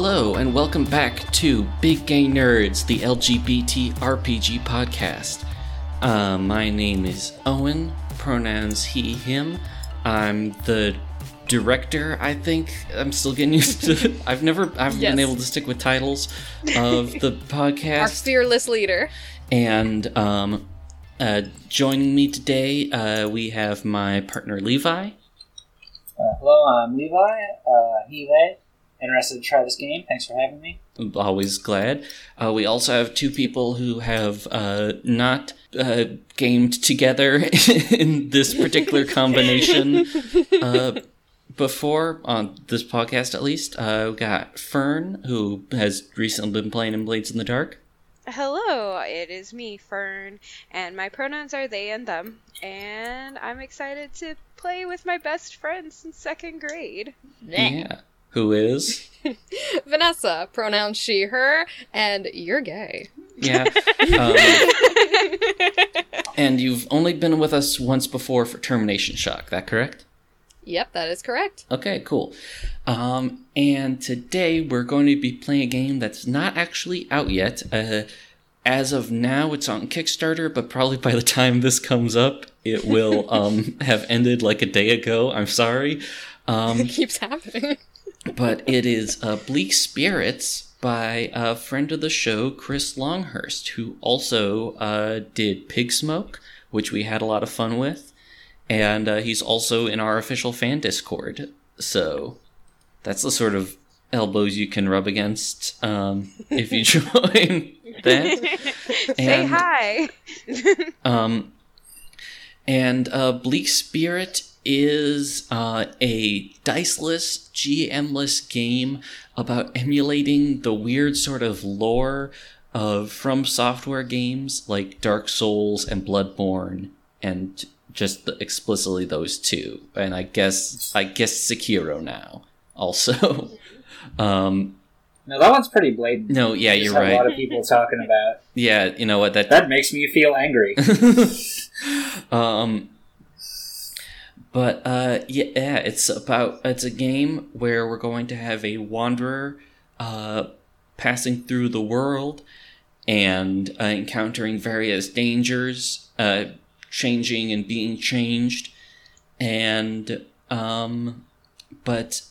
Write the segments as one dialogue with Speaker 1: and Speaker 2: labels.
Speaker 1: Hello, and welcome back to Big Gay Nerds, the LGBT RPG podcast. Uh, my name is Owen, pronouns he, him. I'm the director, I think. I'm still getting used to it. I've never I've
Speaker 2: Yes.
Speaker 1: been able to stick with titles of the podcast.
Speaker 2: Our
Speaker 1: podcast.
Speaker 2: fearless leader.
Speaker 1: And um, uh, joining me today, uh, we have my partner Levi.
Speaker 3: Uh, hello, I'm Levi, uh, he, they. Interested to try this game. Thanks for having me.
Speaker 1: I'm always glad. Uh, we also have two people who have uh, not uh, gamed together in this particular combination uh, before, on this podcast at least. Uh, we got Fern, who has recently been playing in Blades in the Dark.
Speaker 4: Hello, it is me, Fern, and my pronouns are they and them, and I'm excited to play with my best friend since second grade.
Speaker 1: Yeah. Who is?
Speaker 2: Vanessa, pronouns she, her, and you're gay.
Speaker 1: Yeah. Um, and you've only been with us once before for Termination Shock, that correct?
Speaker 2: Yep, that is correct.
Speaker 1: Okay, cool. Um, and today we're going to be playing a game that's not actually out yet. Uh, as of now, it's on Kickstarter, but probably by the time this comes up, it will um, have ended like a day ago. I'm sorry. Um,
Speaker 2: It keeps happening.
Speaker 1: But it is uh, Bleak Spirits by a friend of the show, Chris Longhurst, who also uh, did Pig Smoke, which we had a lot of fun with. And uh, he's also in our official fan Discord. So that's the sort of elbows you can rub against um, if you join that.
Speaker 4: Say
Speaker 1: And-
Speaker 4: hi!
Speaker 1: Um, and uh, Bleak Spirit is uh, a diceless, GM-less game about emulating the weird sort of lore of From Software games like Dark Souls and Bloodborne, and just the, explicitly those two. And I guess I guess Sekiro now also. um,
Speaker 3: No, that one's pretty blatant.
Speaker 1: no, yeah,
Speaker 3: Just
Speaker 1: you're
Speaker 3: have A lot of people talking about.
Speaker 1: Yeah, you know what that
Speaker 3: That makes me feel angry.
Speaker 1: um but uh yeah it's about it's a game where we're going to have a wanderer uh passing through the world and uh, encountering various dangers uh changing and being changed. And um but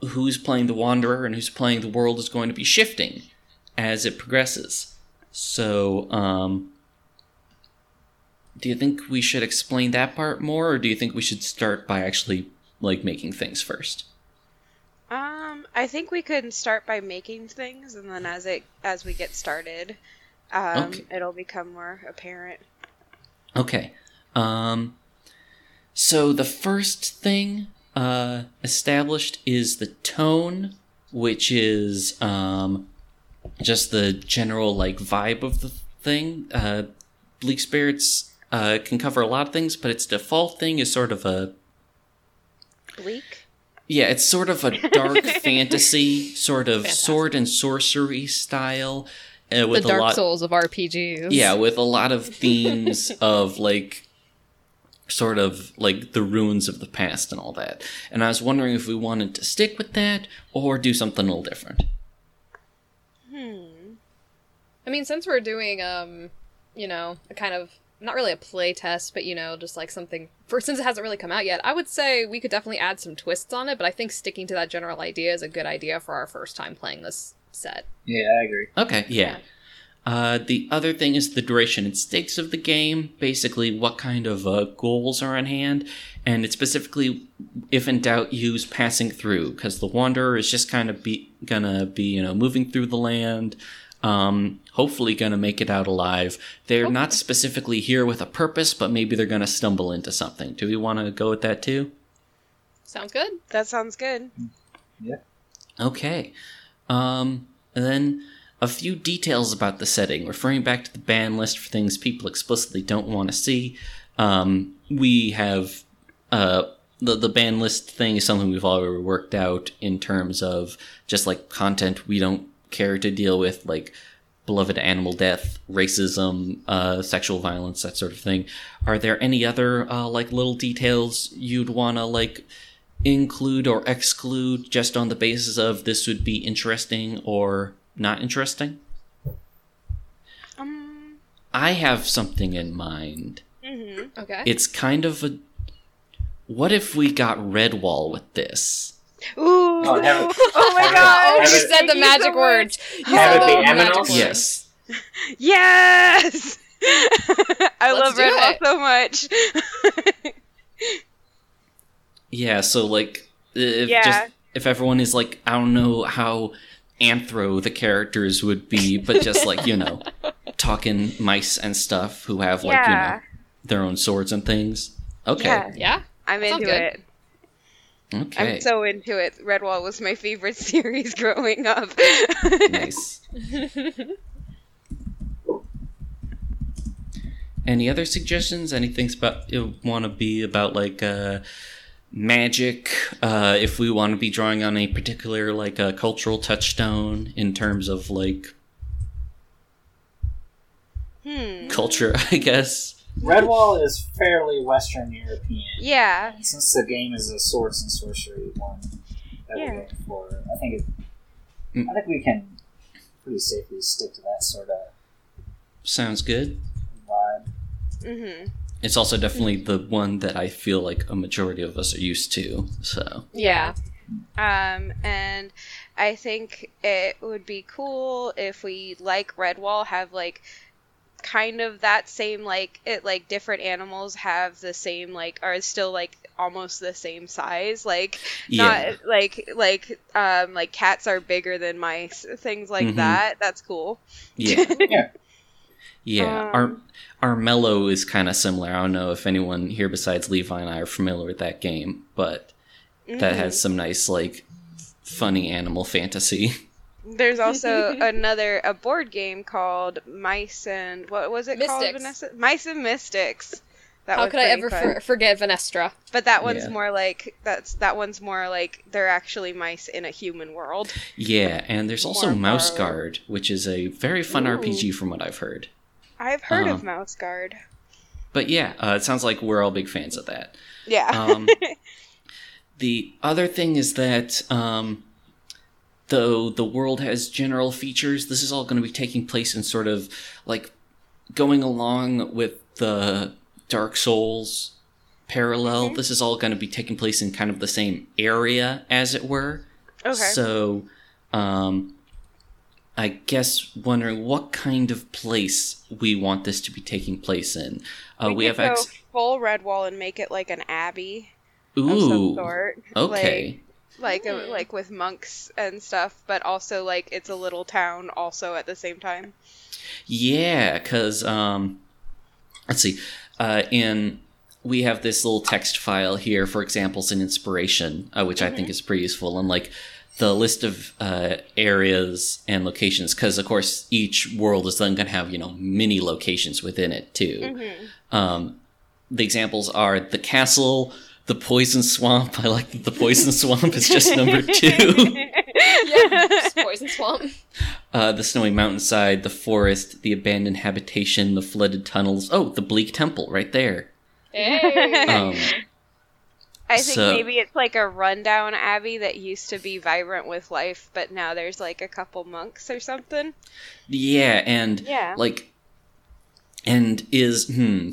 Speaker 1: who's playing the wanderer and who's playing the world is going to be shifting as it progresses. So um do you think we should explain that part more or do you think we should start by actually like making things first
Speaker 4: Um, I think we could start by making things, and then as it as we get started, um,
Speaker 1: Okay.
Speaker 4: it'll become more apparent.
Speaker 1: okay um so the first thing uh established is the tone which is um just the general like vibe of the thing uh bleak spirits uh can cover a lot of things but its default thing is sort of a
Speaker 4: Bleak.
Speaker 1: Yeah, it's sort of a dark fantasy, sort of
Speaker 2: Fantastic.
Speaker 1: sword and sorcery style, uh,
Speaker 2: The
Speaker 1: with a
Speaker 2: Dark
Speaker 1: lot.
Speaker 2: Souls of RPGs.
Speaker 1: Yeah, with a lot of themes of like, sort of like the ruins of the past and all that. And I was wondering if we wanted to stick with that or do something a little different.
Speaker 4: Hmm.
Speaker 2: I mean, since we're doing, um, you know, a kind of not really a play test, but you know, just like something for since it hasn't really come out yet, I would say we could definitely add some twists on it. But I think sticking to that general idea is a good idea for our first time playing this set.
Speaker 3: yeah, I agree.
Speaker 1: Okay, yeah. Uh, the other thing is the duration and stakes of the game, basically what kind of uh, goals are on hand, and it's specifically, if in doubt, use passing through, because the Wanderer is just kind of be gonna be, you know, moving through the land, um, hopefully gonna make it out alive. They're not specifically here with a purpose, but maybe they're gonna stumble into something. Do we want to go with that too?
Speaker 2: Sounds good.
Speaker 4: That sounds good. Yeah.
Speaker 1: Okay. Um, and then a few details about the setting, referring back to the ban list for things people explicitly don't want to see. Um, we have uh, the the ban list thing is something we've already worked out in terms of just like content we don't care to deal with, like beloved animal death, racism, uh, sexual violence, that sort of thing. Are there any other uh, like little details you'd want to like include or exclude just on the basis of this would be interesting or not interesting?
Speaker 4: Um.
Speaker 1: I have something in mind.
Speaker 4: hmm
Speaker 2: Okay.
Speaker 1: It's kind of a. What if we got Redwall with this?
Speaker 4: Ooh.
Speaker 3: Oh, have
Speaker 4: oh my
Speaker 3: have
Speaker 4: god.
Speaker 2: oh, you said the
Speaker 4: Thank you
Speaker 2: magic
Speaker 4: so
Speaker 2: words. You
Speaker 3: Have
Speaker 2: said
Speaker 3: it be
Speaker 2: the magic words.
Speaker 1: Yes.
Speaker 4: Yes. I
Speaker 2: Let's
Speaker 4: love
Speaker 2: do
Speaker 4: Redwall
Speaker 2: it.
Speaker 4: so much.
Speaker 1: Yeah, so like if
Speaker 4: Yeah.
Speaker 1: just if everyone is like I don't know how anthro the characters would be, but just like, you know, talking mice and stuff who have like, you know, their own swords and things. Okay.
Speaker 4: Yeah.
Speaker 2: Yeah.
Speaker 4: I'm
Speaker 2: Sounds
Speaker 4: into
Speaker 2: good.
Speaker 4: it.
Speaker 1: Okay.
Speaker 4: I'm so into it. Redwall was my favorite series growing up.
Speaker 1: nice. Any other suggestions? Anything about you want to be about like uh, magic? Uh, if we want to be drawing on a particular like uh, cultural touchstone in terms of like
Speaker 4: hmm.
Speaker 1: culture, I guess.
Speaker 3: Redwall is fairly Western European.
Speaker 4: Yeah.
Speaker 3: Since the game is a swords and sorcery one that
Speaker 4: Yeah.
Speaker 3: we're going for, I think it,
Speaker 1: Mm.
Speaker 3: I think we can pretty safely stick to that sort of
Speaker 1: Sounds good.
Speaker 3: vibe.
Speaker 4: hmm
Speaker 1: It's also definitely the one that I feel like a majority of us are used to. So
Speaker 2: Yeah.
Speaker 4: Um, and I think it would be cool if we, like Redwall, have like kind of that same like it like different animals have the same like are still like almost the same size like
Speaker 1: yeah,
Speaker 4: not like like um like cats are bigger than mice things like
Speaker 1: Mhm.
Speaker 4: that that's cool
Speaker 1: yeah,
Speaker 3: Yeah.
Speaker 1: yeah.
Speaker 4: Um,
Speaker 1: our Armello is kind of similar. I don't know if anyone here besides Levi and I are familiar with that game, but that
Speaker 4: Mhm.
Speaker 1: has some nice like funny animal fantasy.
Speaker 4: There's also another a board game called Mice and what was it called, Vanessa? Mice and Mystics. That
Speaker 2: How could I ever for- forget Venestra?
Speaker 4: But that one's
Speaker 1: Yeah.
Speaker 4: more like that's that one's more like they're actually mice in a human world.
Speaker 1: Yeah, and there's also
Speaker 4: More
Speaker 1: Mouse
Speaker 4: borrowed.
Speaker 1: Guard, which is a very fun
Speaker 4: Ooh.
Speaker 1: RPG from what I've heard.
Speaker 4: I've heard of
Speaker 1: Uh-huh.
Speaker 4: Mouse Guard.
Speaker 1: But yeah, uh, it sounds like we're all big fans of that.
Speaker 4: Yeah.
Speaker 1: Um, the other thing is that um, though the world has general features, this is all going to be taking place in sort of like going along with the Dark Souls parallel.
Speaker 4: Mhm.
Speaker 1: This is all going to be taking place in kind of the same area, as it were.
Speaker 4: okay.
Speaker 1: So, um, I guess wondering what kind of place we want this to be taking place in. Uh, we,
Speaker 4: could
Speaker 1: have ex-
Speaker 4: go full Redwall and make it like an abbey of some
Speaker 1: ooh
Speaker 4: sort.
Speaker 1: okay.
Speaker 4: Like like,
Speaker 2: Hmm.
Speaker 4: like with monks and stuff, but also like it's a little town also at the same time.
Speaker 1: Yeah, because um, let's see. Uh, in we have this little text file here for examples and inspiration, uh, which I think is pretty useful, and like the list of uh, areas and locations, because of course each world is then going to have you know many locations within it too.
Speaker 4: Mm-hmm.
Speaker 1: Um, the examples are the castle, the poison swamp. I like that the poison swamp is just number two.
Speaker 2: Yeah. Poison swamp.
Speaker 1: Uh, the snowy mountainside, the forest, the abandoned habitation, the flooded tunnels. Oh, the bleak temple right there.
Speaker 2: Hey.
Speaker 1: Um,
Speaker 4: I think
Speaker 1: So-
Speaker 4: maybe it's like a rundown abbey that used to be vibrant with life, but now there's like a couple monks or something.
Speaker 1: yeah, and
Speaker 4: Yeah.
Speaker 1: like, and is hmm.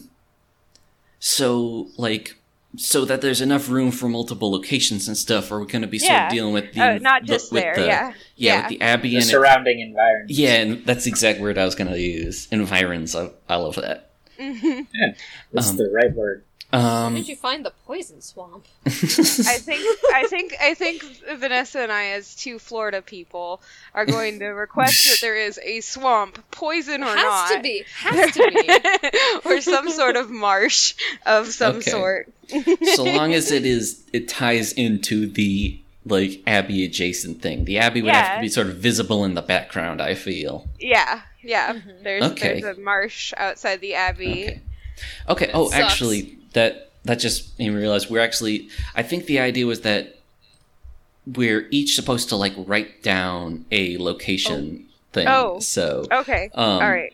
Speaker 1: So like, so that there's enough room for multiple locations and stuff. Are we going to be sort
Speaker 4: Yeah.
Speaker 1: of dealing with the
Speaker 4: Oh, not
Speaker 1: the-
Speaker 4: just
Speaker 1: with
Speaker 4: there,
Speaker 1: the-
Speaker 4: yeah.
Speaker 1: yeah,
Speaker 4: Yeah.
Speaker 1: with the abbey
Speaker 3: The
Speaker 1: and
Speaker 3: surrounding environment.
Speaker 1: yeah, and that's the exact word I was going to use. Environs. I, I love that.
Speaker 4: Mhm.
Speaker 3: That's
Speaker 1: Um,
Speaker 3: the right word.
Speaker 2: Where
Speaker 1: Um,
Speaker 2: did you find the poison swamp?
Speaker 4: I think I think I think Vanessa and I, as two Florida people, are going to request that there is a swamp, poison or
Speaker 2: has
Speaker 4: not, has
Speaker 2: to be. Has to be.
Speaker 4: or some sort of marsh of some
Speaker 1: Okay.
Speaker 4: sort.
Speaker 1: so long as it is, it ties into the like abbey adjacent thing. The abbey would have to be sort of visible in the background. I feel.
Speaker 4: Yeah, yeah.
Speaker 2: Mhm.
Speaker 4: There's
Speaker 1: Okay.
Speaker 4: there's a marsh outside the abbey.
Speaker 1: Okay. Okay. Oh,
Speaker 2: sucks.
Speaker 1: actually, that that just made me realize we're actually. I think the idea was that we're each supposed to like write down a location thing.
Speaker 4: Oh.
Speaker 1: So.
Speaker 4: Okay.
Speaker 1: Um,
Speaker 4: All right.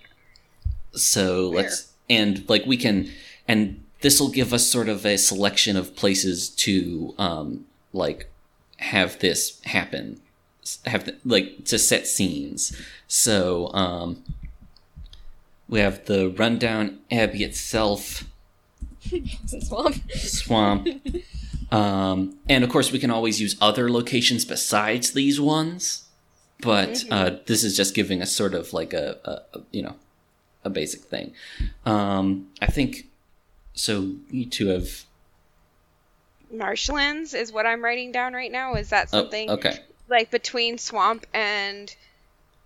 Speaker 1: So let's and like we can and this will give us sort of a selection of places to um like have this happen, have the, like to set scenes. So um, we have the rundown abbey itself,
Speaker 2: Swamp.
Speaker 1: swamp, um, and of course we can always use other locations besides these ones. But uh, this is just giving us sort of like a, a, a you know a basic thing. Um, I think so. You two have
Speaker 4: Marshlands is what I'm writing down right now. Is that
Speaker 1: oh,
Speaker 4: something
Speaker 1: okay.
Speaker 4: like between swamp and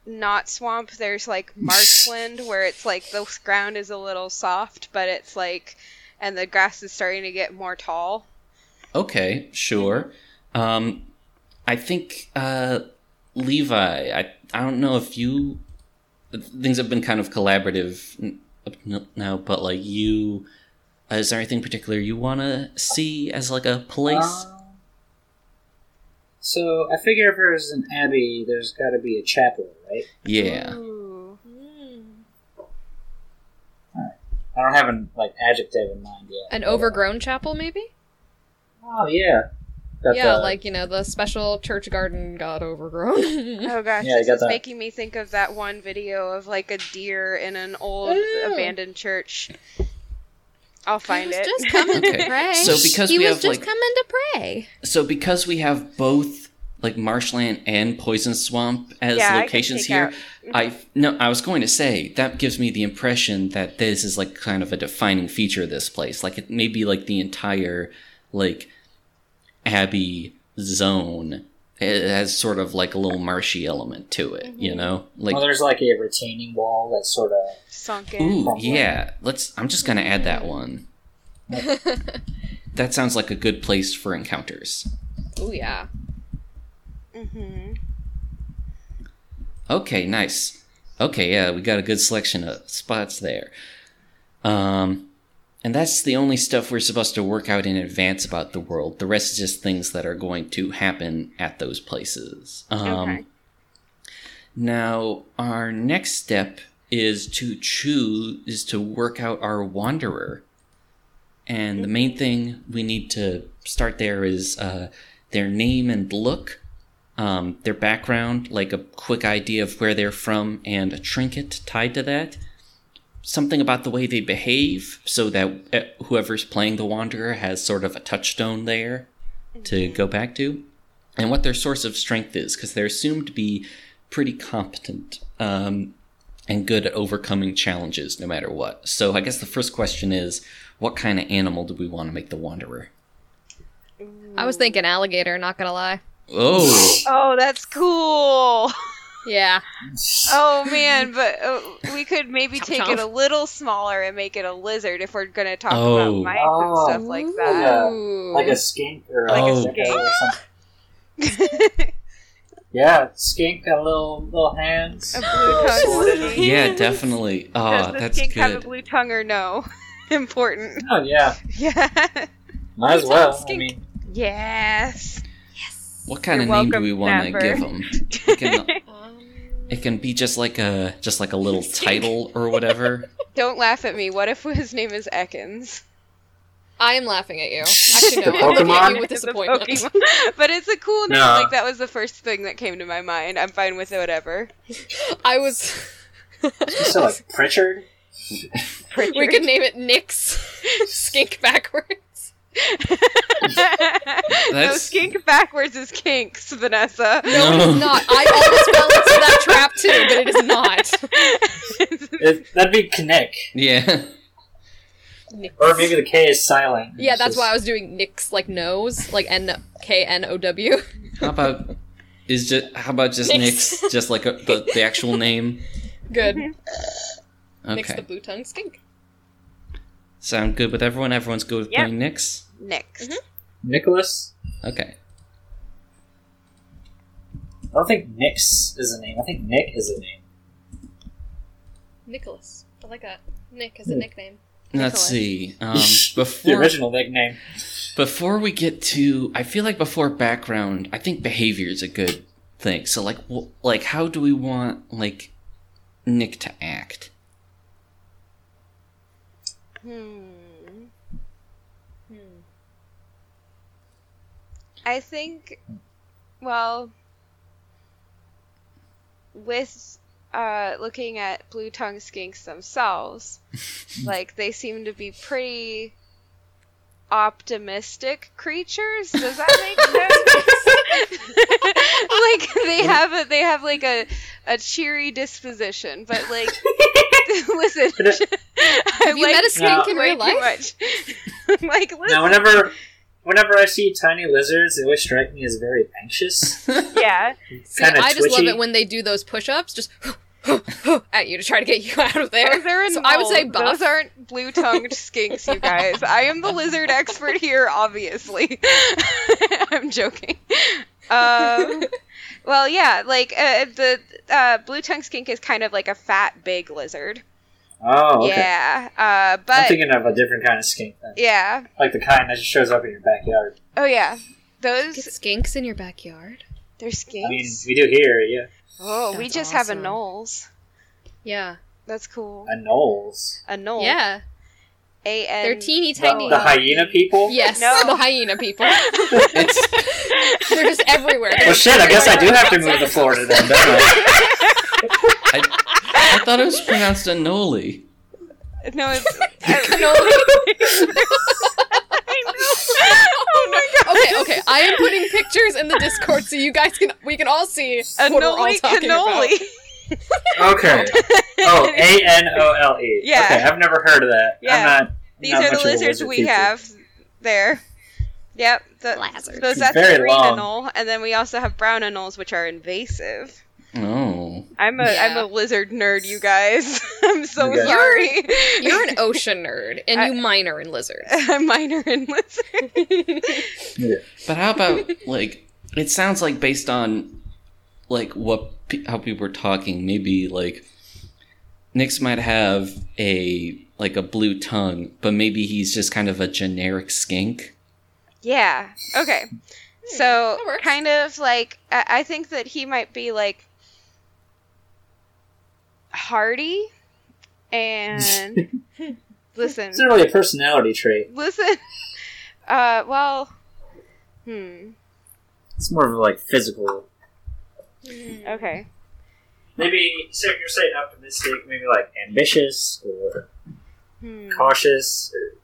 Speaker 4: not swamp? There's like marshland where it's like the ground is a little soft, but it's like, and the grass is starting to get more tall.
Speaker 1: Okay, sure. Um, I think uh, Levi. I I don't know if you things have been kind of collaborative n- up n- now, but like you, uh, is there anything particular you want to see as like a place?
Speaker 3: Um, so I figure if there's an abbey, there's got to be a chapel, right?
Speaker 1: yeah.
Speaker 4: Ooh.
Speaker 3: I don't have an like adjective in mind yet.
Speaker 2: An
Speaker 3: but, uh,
Speaker 2: overgrown chapel, maybe?
Speaker 3: Oh yeah. Got
Speaker 2: yeah,
Speaker 3: the-
Speaker 2: like, you know, the special church garden got overgrown.
Speaker 4: Oh gosh,
Speaker 3: Yeah, I
Speaker 4: this is
Speaker 3: that.
Speaker 4: making me think of that one video of like a deer in an old
Speaker 2: Ew.
Speaker 4: abandoned church. I'll find
Speaker 2: he was
Speaker 4: it.
Speaker 2: just coming
Speaker 1: Okay,
Speaker 2: to pray.
Speaker 1: so because
Speaker 2: he
Speaker 1: we
Speaker 2: was
Speaker 1: have,
Speaker 2: just
Speaker 1: like-
Speaker 2: coming to pray.
Speaker 1: So because we have both like marshland and poison swamp as
Speaker 4: Yeah, I can
Speaker 1: locations
Speaker 4: take
Speaker 1: here,
Speaker 4: out- mm-hmm.
Speaker 1: I no, I was going to say that gives me the impression that this is like kind of a defining feature of this place. Like it may be like the entire like abbey zone. Eh, it has sort of like a little marshy element to it, you mm-hmm. know? Like
Speaker 3: well, there's like a retaining wall that's sort of
Speaker 4: Sunk in.
Speaker 1: Ooh,
Speaker 3: Probably.
Speaker 1: yeah. Let's I'm just gonna add that mm-hmm. one. that sounds like a good place for encounters.
Speaker 2: Oh yeah.
Speaker 4: Hmm
Speaker 1: Okay, nice. Okay, yeah, we got a good selection of spots there. Um, and that's the only stuff we're supposed to work out in advance about the world. The rest is just things that are going to happen at those places. Um,
Speaker 4: Okay.
Speaker 1: Now, our next step is to choose is to work out our wanderer. And the main thing we need to start there is uh, their name and look, um, their background, like a quick idea of where they're from, and a trinket tied to that. Something about the way they behave, so that uh, whoever's playing the wanderer has sort of a touchstone there to go back to, and what their source of strength is, because they're assumed to be pretty competent um, and good at overcoming challenges no matter what. So I guess the first question is, what kind of animal do we want to make the wanderer?
Speaker 2: I was thinking alligator, not gonna lie.
Speaker 1: Oh,
Speaker 4: Oh, that's cool.
Speaker 2: Yeah.
Speaker 4: Oh man, but uh, we could maybe
Speaker 2: Chomp
Speaker 4: take
Speaker 2: chomp.
Speaker 4: it a little smaller and make it a lizard if we're gonna talk
Speaker 1: Oh.
Speaker 4: about mice
Speaker 3: Oh.
Speaker 4: and stuff like that.
Speaker 3: Yeah,
Speaker 2: Ooh.
Speaker 3: like a skink or
Speaker 1: Like a
Speaker 3: a
Speaker 4: skink.
Speaker 3: gecko or something. Yeah, skink got little little hands.
Speaker 4: A blue tongue.
Speaker 1: Yeah, definitely. Oh,
Speaker 4: Does the
Speaker 1: that's
Speaker 4: skink have a blue tongue or no? Important.
Speaker 3: Oh yeah,
Speaker 4: Yeah.
Speaker 3: might as well.
Speaker 2: tongue
Speaker 3: I
Speaker 2: skink.
Speaker 3: mean,
Speaker 4: yes.
Speaker 1: What kind
Speaker 4: You're
Speaker 1: of name do we want to give them? It can,
Speaker 2: Um,
Speaker 1: it can be just like a just like a little title or whatever.
Speaker 4: Don't laugh at me. What if his name is Ekans?
Speaker 2: I am laughing at you. Actually, no,
Speaker 3: The
Speaker 2: I'm looking at you with
Speaker 4: It's a
Speaker 2: disappointment.
Speaker 4: Pokemon. but it's a cool name.
Speaker 3: No.
Speaker 4: Like that was the first thing that came to my mind. I'm fine with it, whatever.
Speaker 2: I was.
Speaker 3: so like Pritchard.
Speaker 4: Pritchard.
Speaker 2: we could name it Nyx Skink backwards.
Speaker 4: no, skink backwards is kinks, Vanessa.
Speaker 2: No, it
Speaker 1: No.
Speaker 2: is not. I almost fell into that trap too, but it is not.
Speaker 3: It, that'd be Knick.
Speaker 1: Yeah.
Speaker 2: Nyx.
Speaker 3: Or maybe the K is silent.
Speaker 2: Yeah,
Speaker 3: It's
Speaker 2: that's
Speaker 3: just-
Speaker 2: why I was doing Nyx like nose, like N K N O W.
Speaker 1: How about is just how about just
Speaker 2: Nyx.
Speaker 1: Nyx, just like a, the the actual name?
Speaker 2: Good.
Speaker 4: Mm-hmm.
Speaker 2: Nyx the blue tongue skink.
Speaker 1: Sound good with everyone. Everyone's good with
Speaker 4: Yep.
Speaker 1: playing Nyx.
Speaker 4: Next.
Speaker 3: Nicholas.
Speaker 1: Okay.
Speaker 3: I don't think Nix is a name. I think Nick is a name.
Speaker 2: Nicholas. I like that. Nick is a
Speaker 3: Hmm.
Speaker 2: nickname.
Speaker 1: Let's
Speaker 4: Nicholas.
Speaker 1: see. Um,
Speaker 3: the
Speaker 1: before
Speaker 3: original nickname.
Speaker 1: before we get to, I feel like before background, I think behavior is a good thing. So like, wh- like how do we want like Nick to act?
Speaker 4: Hmm.
Speaker 2: Hmm.
Speaker 4: I think, well, with uh, looking at blue tongue skinks themselves, like they seem to be pretty optimistic creatures. Does that make sense? like they have a they have like a a cheery disposition, but like listen,
Speaker 2: Have you met a skink in
Speaker 4: way
Speaker 2: real life?
Speaker 4: much. like listen,
Speaker 3: Now, whenever whenever I see tiny lizards, they always strike me as very anxious,
Speaker 4: yeah,
Speaker 2: See, I just love it when they do those push-ups, just at you to try to get you out of there.
Speaker 4: Those are
Speaker 2: So I would say
Speaker 4: null.
Speaker 2: buff.
Speaker 4: Those aren't blue-tongued skinks, you guys. I am the lizard expert here, obviously. I'm joking. Um, well, yeah, like uh, the uh, blue tongue skink is kind of like a fat, big lizard.
Speaker 3: Oh, okay.
Speaker 4: Yeah, uh,
Speaker 3: I'm thinking of a different kind of skink, then.
Speaker 4: yeah.
Speaker 3: like the kind that just shows up in your backyard.
Speaker 4: Oh yeah,
Speaker 2: Get
Speaker 4: those
Speaker 2: skinks in your backyard.
Speaker 4: they're skinks.
Speaker 3: I mean, we do here, yeah.
Speaker 4: oh, we
Speaker 2: That's
Speaker 4: just have a
Speaker 2: awesome.
Speaker 4: knolls.
Speaker 2: Yeah.
Speaker 4: That's cool.
Speaker 3: A knolls.
Speaker 4: A knoll.
Speaker 2: Yeah.
Speaker 4: A N.
Speaker 2: They're teeny tiny.
Speaker 3: the hyena people.
Speaker 2: Yes,
Speaker 4: No.
Speaker 2: the hyena people.
Speaker 1: It's,
Speaker 2: They're just everywhere.
Speaker 3: Well, shit. I guess I do have to move to Florida then, don't I?
Speaker 1: I, I thought it was pronounced Anoli.
Speaker 4: No, it's.
Speaker 2: oh my god. Okay, okay. I am putting pictures in the Discord so you guys can we can all see
Speaker 4: A
Speaker 2: what we're all talking
Speaker 4: cannoli.
Speaker 2: about.
Speaker 3: Okay. Oh, A N O L E.
Speaker 4: Yeah.
Speaker 3: Okay, I've never heard of that.
Speaker 4: Yeah.
Speaker 3: I'm not.
Speaker 4: These
Speaker 3: not
Speaker 4: are the
Speaker 3: much of a
Speaker 4: lizards we
Speaker 3: people.
Speaker 4: have there. Yep. The,
Speaker 2: Lizards.
Speaker 4: those that's
Speaker 3: Very
Speaker 4: a green
Speaker 3: long.
Speaker 4: anole, and then we also have brown anoles, which are invasive.
Speaker 1: Oh.
Speaker 4: I'm a am
Speaker 2: Yeah.
Speaker 4: a lizard nerd, you guys. I'm so
Speaker 3: Okay.
Speaker 4: sorry.
Speaker 2: You're an ocean nerd and
Speaker 4: I-
Speaker 2: you minor in lizards.
Speaker 4: I'm minor in lizards.
Speaker 3: Yeah.
Speaker 1: But how about like it sounds like based on like what how people were talking, maybe like Nyx might have a like a blue tongue, but maybe he's just kind of a generic skink.
Speaker 4: Yeah. Okay. So kind of like I, I think that he might be like hardy and listen.
Speaker 3: It's not really a personality trait.
Speaker 4: Listen. Uh well hmm.
Speaker 3: It's more of like physical.
Speaker 4: Okay.
Speaker 3: Maybe so you're saying optimistic, maybe like ambitious or
Speaker 4: Hmm.
Speaker 3: cautious. Or,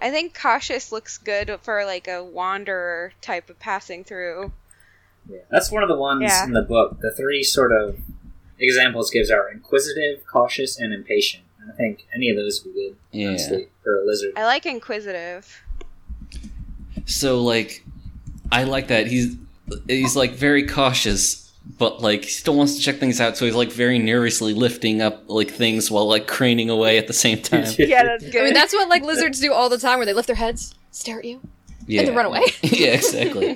Speaker 4: I think cautious looks good for like a wanderer type of passing through.
Speaker 3: yeah. That's one of the ones
Speaker 4: Yeah.
Speaker 3: in the book. The three sort of examples gives are inquisitive, cautious, and impatient. And I think any of those would be good,
Speaker 1: Yeah.
Speaker 3: honestly, for a lizard.
Speaker 4: I like inquisitive.
Speaker 1: So like I like that. He's he's like very cautious, but like he still wants to check things out, so he's like very nervously lifting up like things while like craning away at the same time.
Speaker 4: Yeah, that's good.
Speaker 2: I mean that's what like lizards do all the time where they lift their heads, stare at you,
Speaker 1: Yeah.
Speaker 2: and then run away.
Speaker 1: yeah, exactly.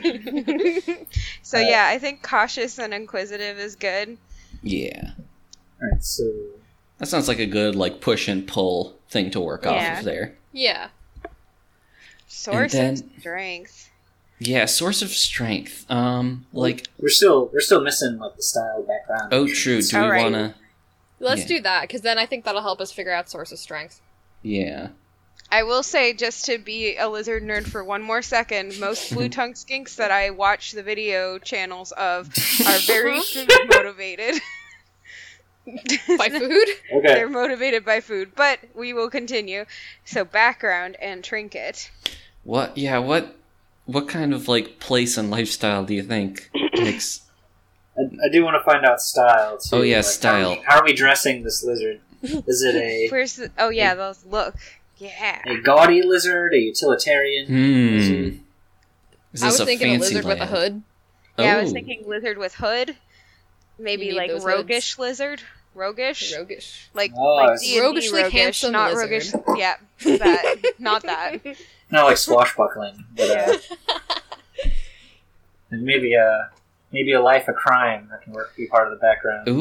Speaker 4: so
Speaker 3: Uh,
Speaker 4: yeah, I think cautious and inquisitive is good.
Speaker 1: Yeah.
Speaker 3: Alright, so
Speaker 1: That sounds like a good like push and pull thing to work off of there.
Speaker 2: Yeah.
Speaker 4: Source
Speaker 1: then-
Speaker 4: of strength.
Speaker 1: Yeah, source of strength. Um, like
Speaker 3: we're still we're still missing like the style background.
Speaker 1: oh, true. Do we
Speaker 4: Alright.
Speaker 1: wanna?
Speaker 2: Let's
Speaker 1: Yeah.
Speaker 2: do that because then I think that'll help us figure out source of strength.
Speaker 1: Yeah.
Speaker 4: I will say, just to be a lizard nerd for one more second, most blue tongue skinks that I watch the video channels of are very food motivated.
Speaker 2: By food?
Speaker 3: Okay.
Speaker 4: They're motivated by food, but we will continue. So, background and trinket.
Speaker 1: What? Yeah. What? What kind of like place and lifestyle do you think makes?
Speaker 3: I, I do want to find out style too.
Speaker 1: Oh, yeah,
Speaker 3: Like,
Speaker 1: style.
Speaker 3: How are, we, how are we dressing this lizard? Is it a
Speaker 4: Where's the? Oh yeah, those look. Yeah.
Speaker 3: a gaudy lizard, a utilitarian?
Speaker 1: Hmm. Is
Speaker 2: I was
Speaker 1: a
Speaker 2: thinking a
Speaker 1: fancy
Speaker 2: lizard with a hood.
Speaker 4: Yeah, I was
Speaker 1: Oh.
Speaker 4: thinking lizard with hood. Maybe like
Speaker 2: those
Speaker 4: roguish lizard. Roguish.
Speaker 2: Roguish.
Speaker 4: Like,
Speaker 3: Oh,
Speaker 4: like
Speaker 3: I see.
Speaker 4: D&D
Speaker 2: Roguishly
Speaker 4: roguish,
Speaker 2: handsome
Speaker 4: not
Speaker 2: lizard.
Speaker 4: roguish. Yeah, that, not that.
Speaker 3: Not like swashbuckling, but uh, maybe a maybe a life of crime that can work be part of the background.
Speaker 1: Ooh.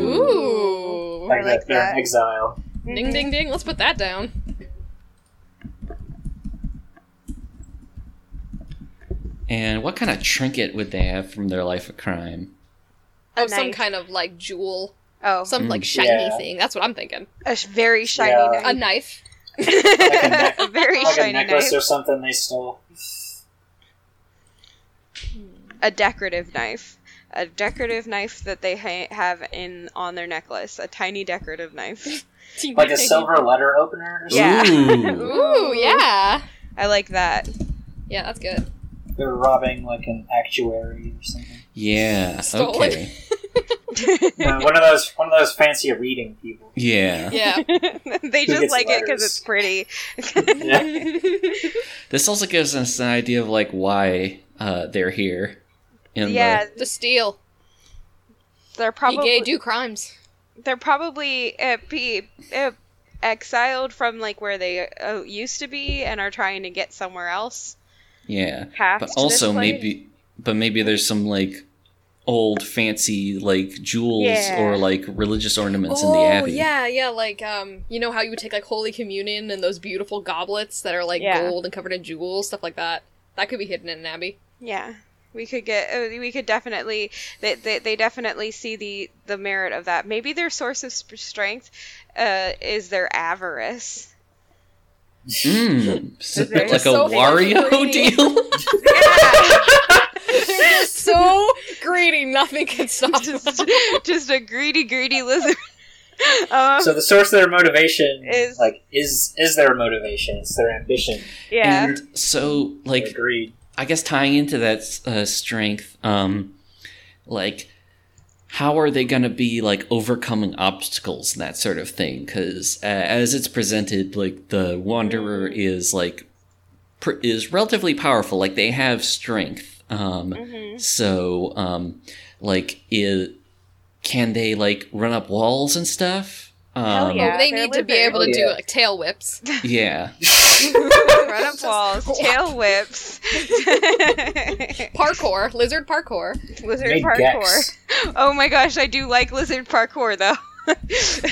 Speaker 2: Ooh.
Speaker 3: Like,
Speaker 4: I like
Speaker 3: they're in
Speaker 4: that.
Speaker 3: exile.
Speaker 2: Ding ding ding. Let's put that down.
Speaker 1: And what kind of trinket would they have from their life of crime?
Speaker 4: A
Speaker 2: Oh, some kind of like jewel,
Speaker 4: Oh,
Speaker 2: some
Speaker 1: Mm.
Speaker 2: like shiny
Speaker 3: Yeah.
Speaker 2: thing. That's what I'm thinking.
Speaker 4: a sh- very shiny
Speaker 3: Yeah.
Speaker 2: A
Speaker 4: knife.
Speaker 2: Knife.
Speaker 3: neck-
Speaker 4: a very
Speaker 3: Like a necklace
Speaker 4: knife.
Speaker 3: or something they stole.
Speaker 4: a decorative knife. A decorative knife that they ha- have in on their necklace. A tiny decorative knife.
Speaker 3: Like a silver letter opener or something?
Speaker 4: Yeah.
Speaker 1: Ooh.
Speaker 2: Ooh, yeah.
Speaker 4: I like that.
Speaker 2: Yeah, that's good.
Speaker 3: They're robbing like an actuary or something.
Speaker 1: Yeah.
Speaker 2: Stolen.
Speaker 1: Okay.
Speaker 3: One of those one of those fancy reading people.
Speaker 1: Yeah.
Speaker 2: Yeah.
Speaker 4: they
Speaker 3: Who
Speaker 4: just
Speaker 3: gets
Speaker 4: like it because it's pretty.
Speaker 3: Yeah.
Speaker 1: This also gives us an idea of like why uh, they're here. In
Speaker 4: yeah,
Speaker 2: the steal.
Speaker 4: they're probably
Speaker 2: gay, do crimes.
Speaker 4: they're probably uh, be uh, exiled from like where they uh, used to be and are trying to get somewhere else.
Speaker 1: Yeah.
Speaker 4: Past
Speaker 1: But also
Speaker 4: this place.
Speaker 1: maybe, but maybe there's some like old fancy like jewels
Speaker 4: Yeah.
Speaker 1: or like religious ornaments in
Speaker 2: oh,
Speaker 1: the abbey.
Speaker 2: yeah, yeah, like um, you know how you would take like Holy Communion and those beautiful goblets that are like
Speaker 4: Yeah.
Speaker 2: gold and covered in jewels, stuff like that. That could be hidden in an abbey.
Speaker 4: Yeah, we could get. Uh, we could definitely. They, they they definitely see the the merit of that. Maybe their source of sp- strength uh, is their avarice.
Speaker 1: Mm, so, like a
Speaker 2: so
Speaker 1: Wario
Speaker 2: greedy.
Speaker 1: deal.
Speaker 2: They're just so greedy, nothing can stop them.
Speaker 4: just, just a greedy, greedy lizard. um,
Speaker 3: So the source of their motivation
Speaker 4: Is-
Speaker 3: like is is their motivation. It's their ambition.
Speaker 4: yeah.
Speaker 1: And so like
Speaker 3: Their greed.
Speaker 1: I guess tying into that uh, strength, um, like, how are they going to be like overcoming obstacles and that sort of thing? Because uh, as it's presented, like the Wanderer is like pr- is relatively powerful. Like they have strength. Um,
Speaker 4: Mhm.
Speaker 1: So, um, like, is, can they like run up walls and stuff?
Speaker 4: Hell
Speaker 1: Um,
Speaker 4: yeah.
Speaker 2: they
Speaker 4: they're
Speaker 2: need to be able to do like tail whips.
Speaker 1: Yeah.
Speaker 4: Run up walls, tail whips,
Speaker 2: Parkour, lizard parkour.
Speaker 4: lizard
Speaker 3: Made
Speaker 4: parkour.
Speaker 3: Gex.
Speaker 4: Oh my gosh, I do like lizard parkour though.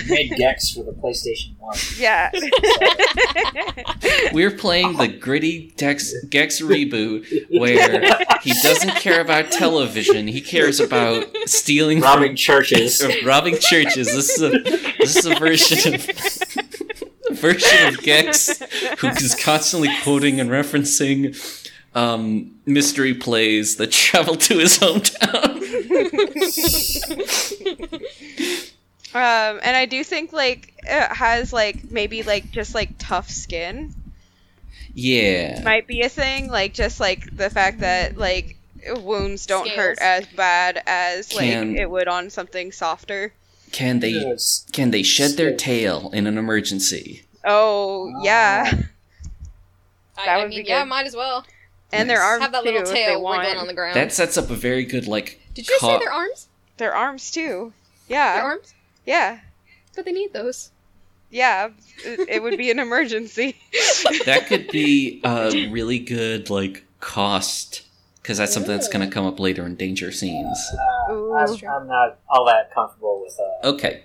Speaker 3: Made Gex for the PlayStation One.
Speaker 4: yeah.
Speaker 1: We're playing the gritty Dex Gex reboot where he doesn't care about television. He cares about stealing from-
Speaker 3: Robbing churches.
Speaker 1: uh, robbing churches. This is a this is a version of a version of Gex who is constantly quoting and referencing um, mystery plays that travel to his hometown.
Speaker 4: Um, and I do think like it has like maybe like just like tough skin
Speaker 1: yeah.
Speaker 4: might be a thing. Like just like the fact that like wounds don't hurt as bad as like
Speaker 1: Can-
Speaker 4: it would on something softer.
Speaker 1: Can they
Speaker 3: Yes.
Speaker 1: can they shed their tail in an emergency?
Speaker 4: Oh yeah,
Speaker 2: I,
Speaker 4: That
Speaker 2: I
Speaker 4: would
Speaker 2: mean,
Speaker 4: be
Speaker 2: yeah,
Speaker 4: good.
Speaker 2: might as well
Speaker 4: and their
Speaker 1: Nice.
Speaker 4: arms
Speaker 2: have that little
Speaker 4: if they
Speaker 2: tail
Speaker 4: want.
Speaker 2: wiggling on the ground.
Speaker 1: That sets up a very good like
Speaker 2: Did you
Speaker 1: ca-
Speaker 2: say their arms?
Speaker 4: Their arms too. Yeah.
Speaker 2: Their arms?
Speaker 4: Yeah,
Speaker 2: But they need those.
Speaker 4: yeah. It, it would be an emergency.
Speaker 1: that could be a really good like cost because that's something that's going to come up later in danger scenes.
Speaker 3: Uh,
Speaker 4: Ooh.
Speaker 3: I'm,
Speaker 2: That's true.
Speaker 3: I'm not all that comfortable with uh,
Speaker 1: Okay,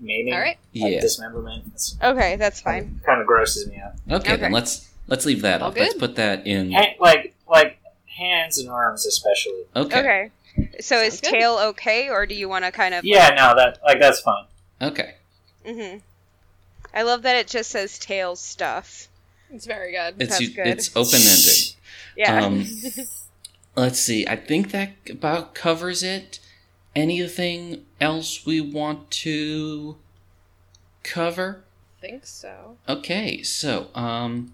Speaker 3: maiming.
Speaker 2: All right.
Speaker 3: Like
Speaker 1: yeah.
Speaker 3: dismemberment. It's
Speaker 4: okay, that's fine.
Speaker 3: Kind of grosses me out.
Speaker 1: Okay,
Speaker 4: Okay.
Speaker 1: then let's let's leave that
Speaker 2: All
Speaker 1: off. Let's put that in.
Speaker 3: Ha- like like hands and arms especially.
Speaker 1: Okay.
Speaker 4: Okay. So is
Speaker 2: good.
Speaker 4: tail okay, or do you want to kind of?
Speaker 3: Yeah, no, that like that's fine.
Speaker 1: Okay.
Speaker 4: Mm-hmm. I love that it just says tail stuff.
Speaker 2: It's very good.
Speaker 1: It's
Speaker 4: That's good.
Speaker 1: it's open ended.
Speaker 4: Yeah.
Speaker 1: Um, let's see. I think that about covers it. Anything else we want to cover?
Speaker 2: think so.
Speaker 1: Okay, so um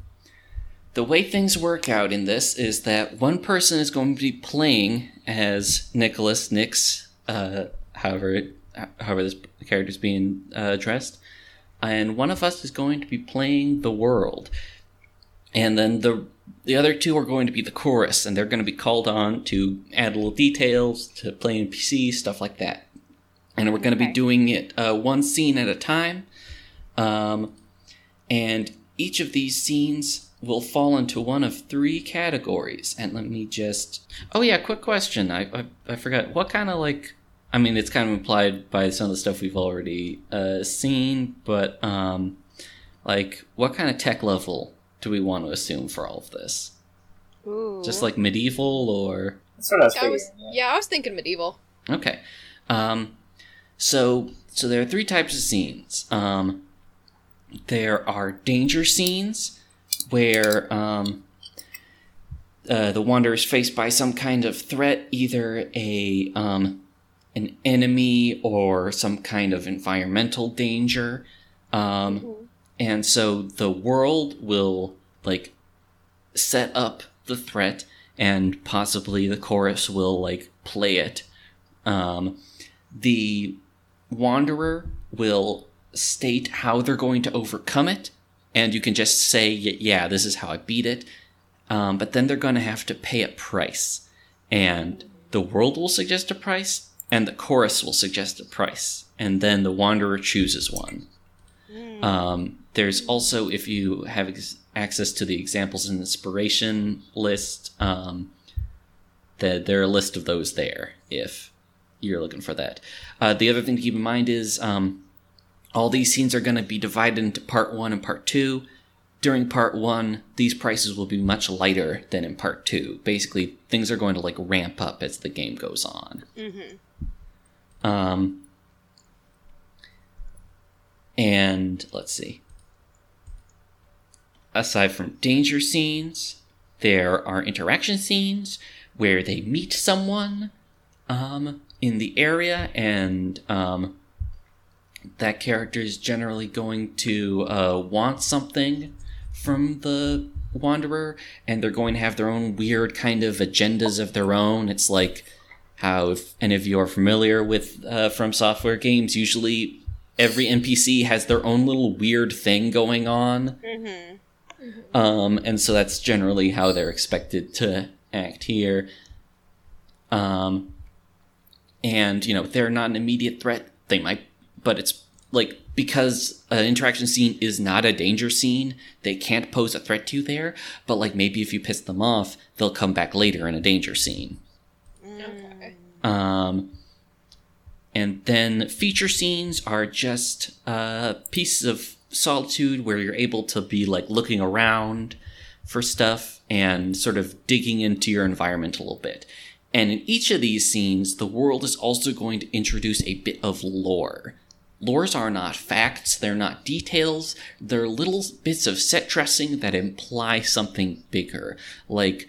Speaker 1: the way things work out in this is that one person is going to be playing as Nicholas Nix, uh, however, it, however this character is being uh, addressed, and one of us is going to be playing the world, and then the the other two are going to be the chorus, and they're going to be called on to add little details to play NPC stuff like that, and we're going to be doing it uh, one scene at a time. Um, and each of these scenes will fall into one of three categories. And let me just. Oh, yeah, quick question. I, I, I forgot. What kind of, like. I mean, it's kind of implied by some of the stuff we've already uh, seen, but, um, like, what kind of tech level do we want to assume for all of this?
Speaker 4: Ooh.
Speaker 1: Just like medieval or.
Speaker 3: That's what I was
Speaker 2: I
Speaker 3: figuring.
Speaker 2: was, yeah, I was thinking medieval.
Speaker 1: Okay. Um, so so there are three types of scenes. Um, there are danger scenes where um, uh, the wanderer is faced by some kind of threat, either a um, an enemy or some kind of environmental danger, um, and so the world will like set up the threat, and possibly the chorus will like play it. Um, the wanderer will state how they're going to overcome it, and you can just say, "Yeah, this is how I beat it." Um, but then they're going to have to pay a price, and the world will suggest a price, and the chorus will suggest a price, and then the wanderer chooses one. Um, there's also, if you have ex- access to the examples and inspiration list, um, the, there are a list of those there if you're looking for that. Uh, the other thing to keep in mind is um, all these scenes are going to be divided into part one and part two. During part one, these prices will be much lighter than in part two. Basically, things are going to like ramp up as the game goes on. Um, and let's see. Aside from danger scenes, there are interaction scenes where they meet someone um, in the area, and um, that character is generally going to uh, want something from the wanderer, and they're going to have their own weird kind of agendas of their own. It's like how, if any of you are familiar with uh, From Software games, usually every NPC has their own little weird thing going on. Um, and so that's generally how they're expected to act here. Um, and you know they're not an immediate threat. They might, but it's like because an interaction scene is not a danger scene, they can't pose a threat to you there. But like maybe if you piss them off, they'll come back later in a danger scene.
Speaker 2: Okay.
Speaker 1: Um, and then feature scenes are just uh, pieces of solitude where you're able to be like looking around for stuff and sort of digging into your environment a little bit. And in each of these scenes, the world is also going to introduce a bit of lore. Lores are not facts, they're not details, they're little bits of set dressing that imply something bigger, like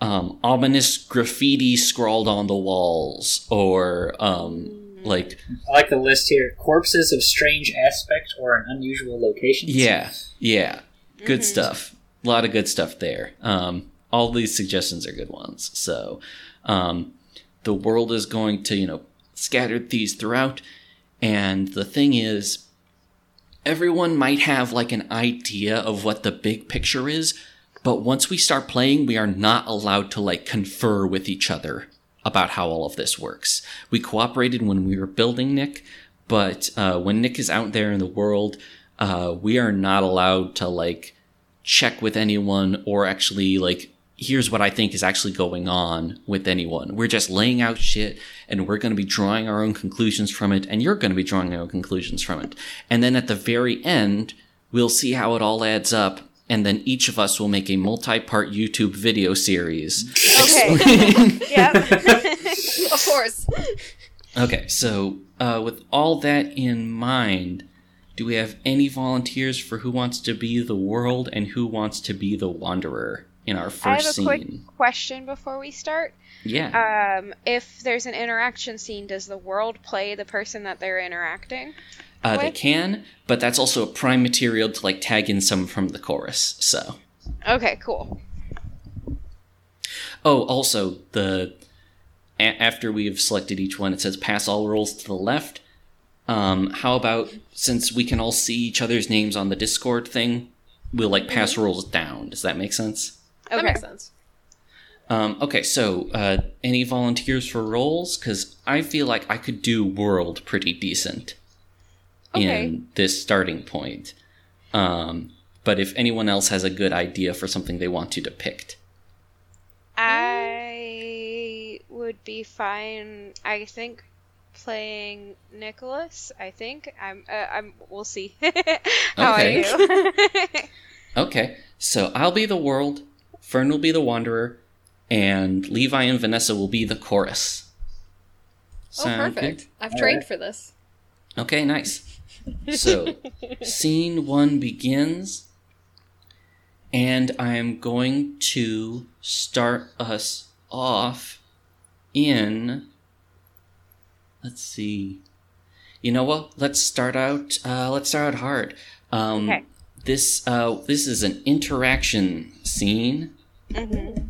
Speaker 1: um, ominous graffiti scrawled on the walls, or um, like
Speaker 3: I like the list here: corpses of strange aspect or an unusual location.
Speaker 1: Yeah, yeah. Good stuff. A lot of good stuff there. Um, all these suggestions are good ones. So, um, the world is going to, you know, scatter these throughout. And the thing is, everyone might have like an idea of what the big picture is, but once we start playing, we are not allowed to like confer with each other about how all of this works. We cooperated when we were building Nick, but uh, when Nick is out there in the world, uh, we are not allowed to like check with anyone or actually like here's what I think is actually going on with anyone. We're just laying out shit and we're going to be drawing our own conclusions from it and you're going to be drawing your own conclusions from it. And then at the very end, we'll see how it all adds up and then each of us will make a multi-part YouTube video series.
Speaker 4: Okay. yep.
Speaker 2: Of course.
Speaker 1: Okay, so uh, with all that in mind, do we have any volunteers for who wants to be the world and who wants to be the wanderer in our first I
Speaker 4: have a
Speaker 1: scene?
Speaker 4: quick question before we start.
Speaker 1: Yeah.
Speaker 4: Um, if there's an interaction scene, does the world play the person that they're interacting?
Speaker 1: Uh, they can, but that's also a prime material to like tag in some from the chorus. So,
Speaker 4: Okay, cool.
Speaker 1: oh, also the a- after we have selected each one, it says pass all rolls to the left. Um, how about since we can all see each other's names on the Discord thing, we'll like pass rolls down. Does that make sense?
Speaker 2: That makes sense.
Speaker 1: Um, okay, so uh, any volunteers for roles? Because I feel like I could do world pretty decent
Speaker 4: Okay.
Speaker 1: in this starting point. Um, but if anyone else has a good idea for something they want to depict,
Speaker 4: I would be fine. I think playing Nicholas. I think I'm. Uh, I'm. We'll see how
Speaker 1: Okay.
Speaker 4: I do.
Speaker 1: okay, so I'll be the world, Fern will be the wanderer, and Levi and Vanessa will be the chorus.
Speaker 2: Oh,
Speaker 1: Sound good?
Speaker 2: perfect. I've
Speaker 3: All
Speaker 2: trained
Speaker 3: right.
Speaker 2: for this.
Speaker 1: Okay, nice. So, scene one begins, and I am going to start us off in. Let's see. You know what? Let's start out. Uh, let's start out hard. Um,
Speaker 4: Okay.
Speaker 1: This uh, this is an interaction scene,
Speaker 4: Mm-hmm.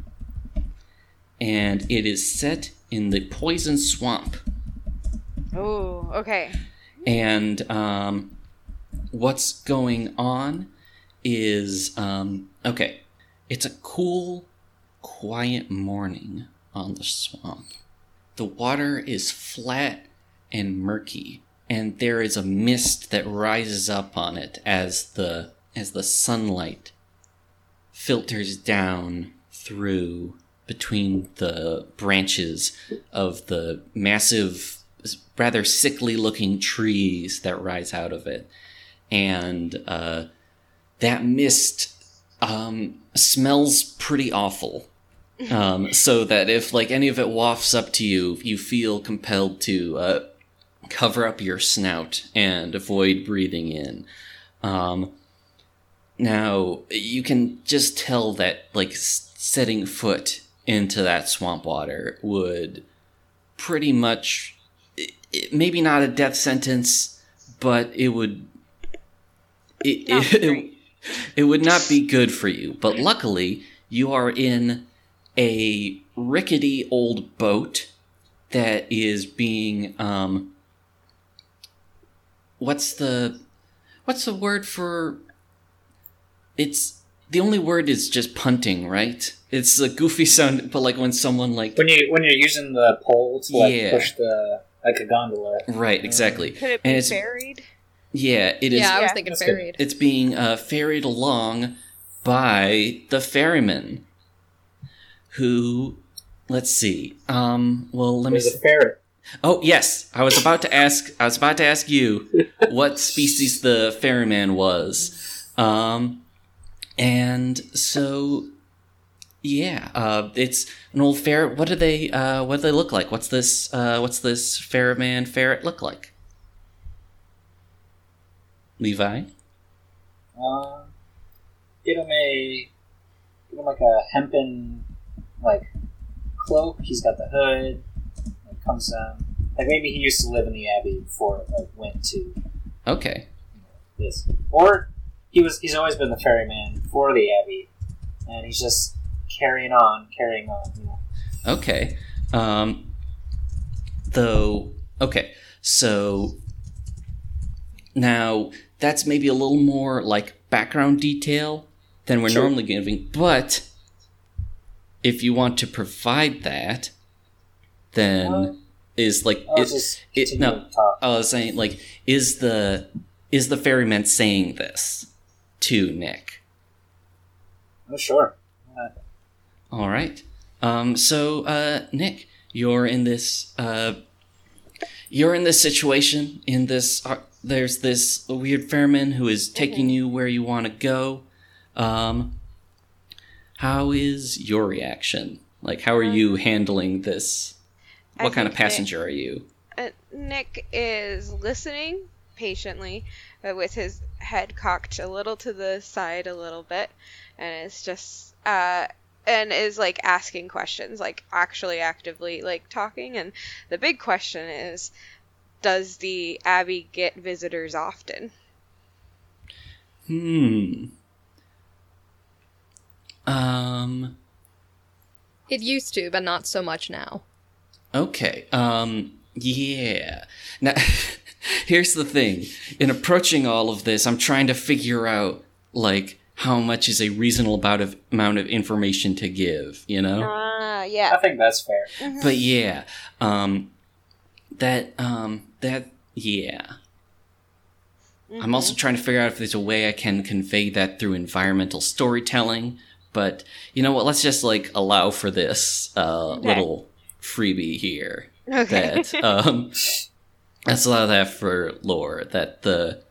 Speaker 1: and it is set in the poison swamp.
Speaker 4: Oh, okay.
Speaker 1: And um, what's going on is um, okay. It's a cool, quiet morning on the swamp. The water is flat and murky, and there is a mist that rises up on it as the as the sunlight filters down through between the branches of the massive rather sickly looking trees that rise out of it. And uh, that mist um, smells pretty awful. Um, so that if like any of it wafts up to you you feel compelled to uh, cover up your snout and avoid breathing in. Um, now you can just tell that like setting foot into that swamp water would pretty much i- i- maybe not a death sentence but it would it, it, it would not be good for you. But luckily you are in a rickety old boat that is being um what's the what's the word for it's the only word is just punting right it's a goofy sound but like when someone like
Speaker 3: When you when you're using the pole to like
Speaker 1: Yeah.
Speaker 3: push the like a gondola.
Speaker 1: right exactly
Speaker 4: Could it
Speaker 1: And
Speaker 4: be
Speaker 1: it's-
Speaker 4: buried?
Speaker 1: yeah it is
Speaker 2: yeah, I was
Speaker 4: Yeah,
Speaker 2: thinking
Speaker 3: that's good.
Speaker 2: ferried.
Speaker 1: it's being uh, ferried along by the ferryman who let's see um well let me
Speaker 3: There's
Speaker 1: see.
Speaker 3: a ferret.
Speaker 1: Oh yes, I was about to ask. I was about to ask you what species the ferryman was, um, and so yeah, uh, it's an old ferret. What do they? Uh, what do they look like? What's this? Uh, what's this ferryman ferret look like? Levi.
Speaker 3: Uh, give him a give him like a hempen like cloak. He's got the hood. It comes down. Like maybe he used to live in the abbey before it like went to you
Speaker 1: Okay.
Speaker 3: know, this, or he was. He's always been the ferryman for the abbey, and he's just carrying on, carrying on. You know.
Speaker 1: Okay. Um, though, okay. So now that's maybe a little more like background detail than we're
Speaker 3: Sure.
Speaker 1: normally giving, but if you want to provide that, then
Speaker 3: Uh,
Speaker 1: is like it, it- no. I was saying like is the is the ferryman saying this to Nick?
Speaker 3: Oh sure. Uh,
Speaker 1: All right. Um, so, uh, Nick, you're in this. Uh, you're in this situation. In this, uh, there's this weird fairman who is taking you where you want to go. Um, how is your reaction? Like, how are you handling this?
Speaker 4: I
Speaker 1: What kind of
Speaker 4: think that-
Speaker 1: passenger are you?
Speaker 4: Uh, Nick is listening patiently, uh, with his head cocked a little to the side, a little bit, and is just uh, and is like asking questions, like actually actively like talking. And the big question is, does the abbey get visitors often?
Speaker 1: Hmm. Um.
Speaker 2: It used to, but not so much now.
Speaker 1: Okay. Um yeah. Now here's the thing. In approaching all of this, I'm trying to figure out like how much is a reasonable amount of amount of information to give, you know?
Speaker 4: Ah, yeah.
Speaker 3: I think that's fair.
Speaker 1: But yeah, um that um that yeah. I'm also trying to figure out if there's a way I can convey that through environmental storytelling, but you know what, let's just like allow for this uh
Speaker 4: Okay.
Speaker 1: little freebie here.
Speaker 4: Okay.
Speaker 1: that um let's of that for lore that the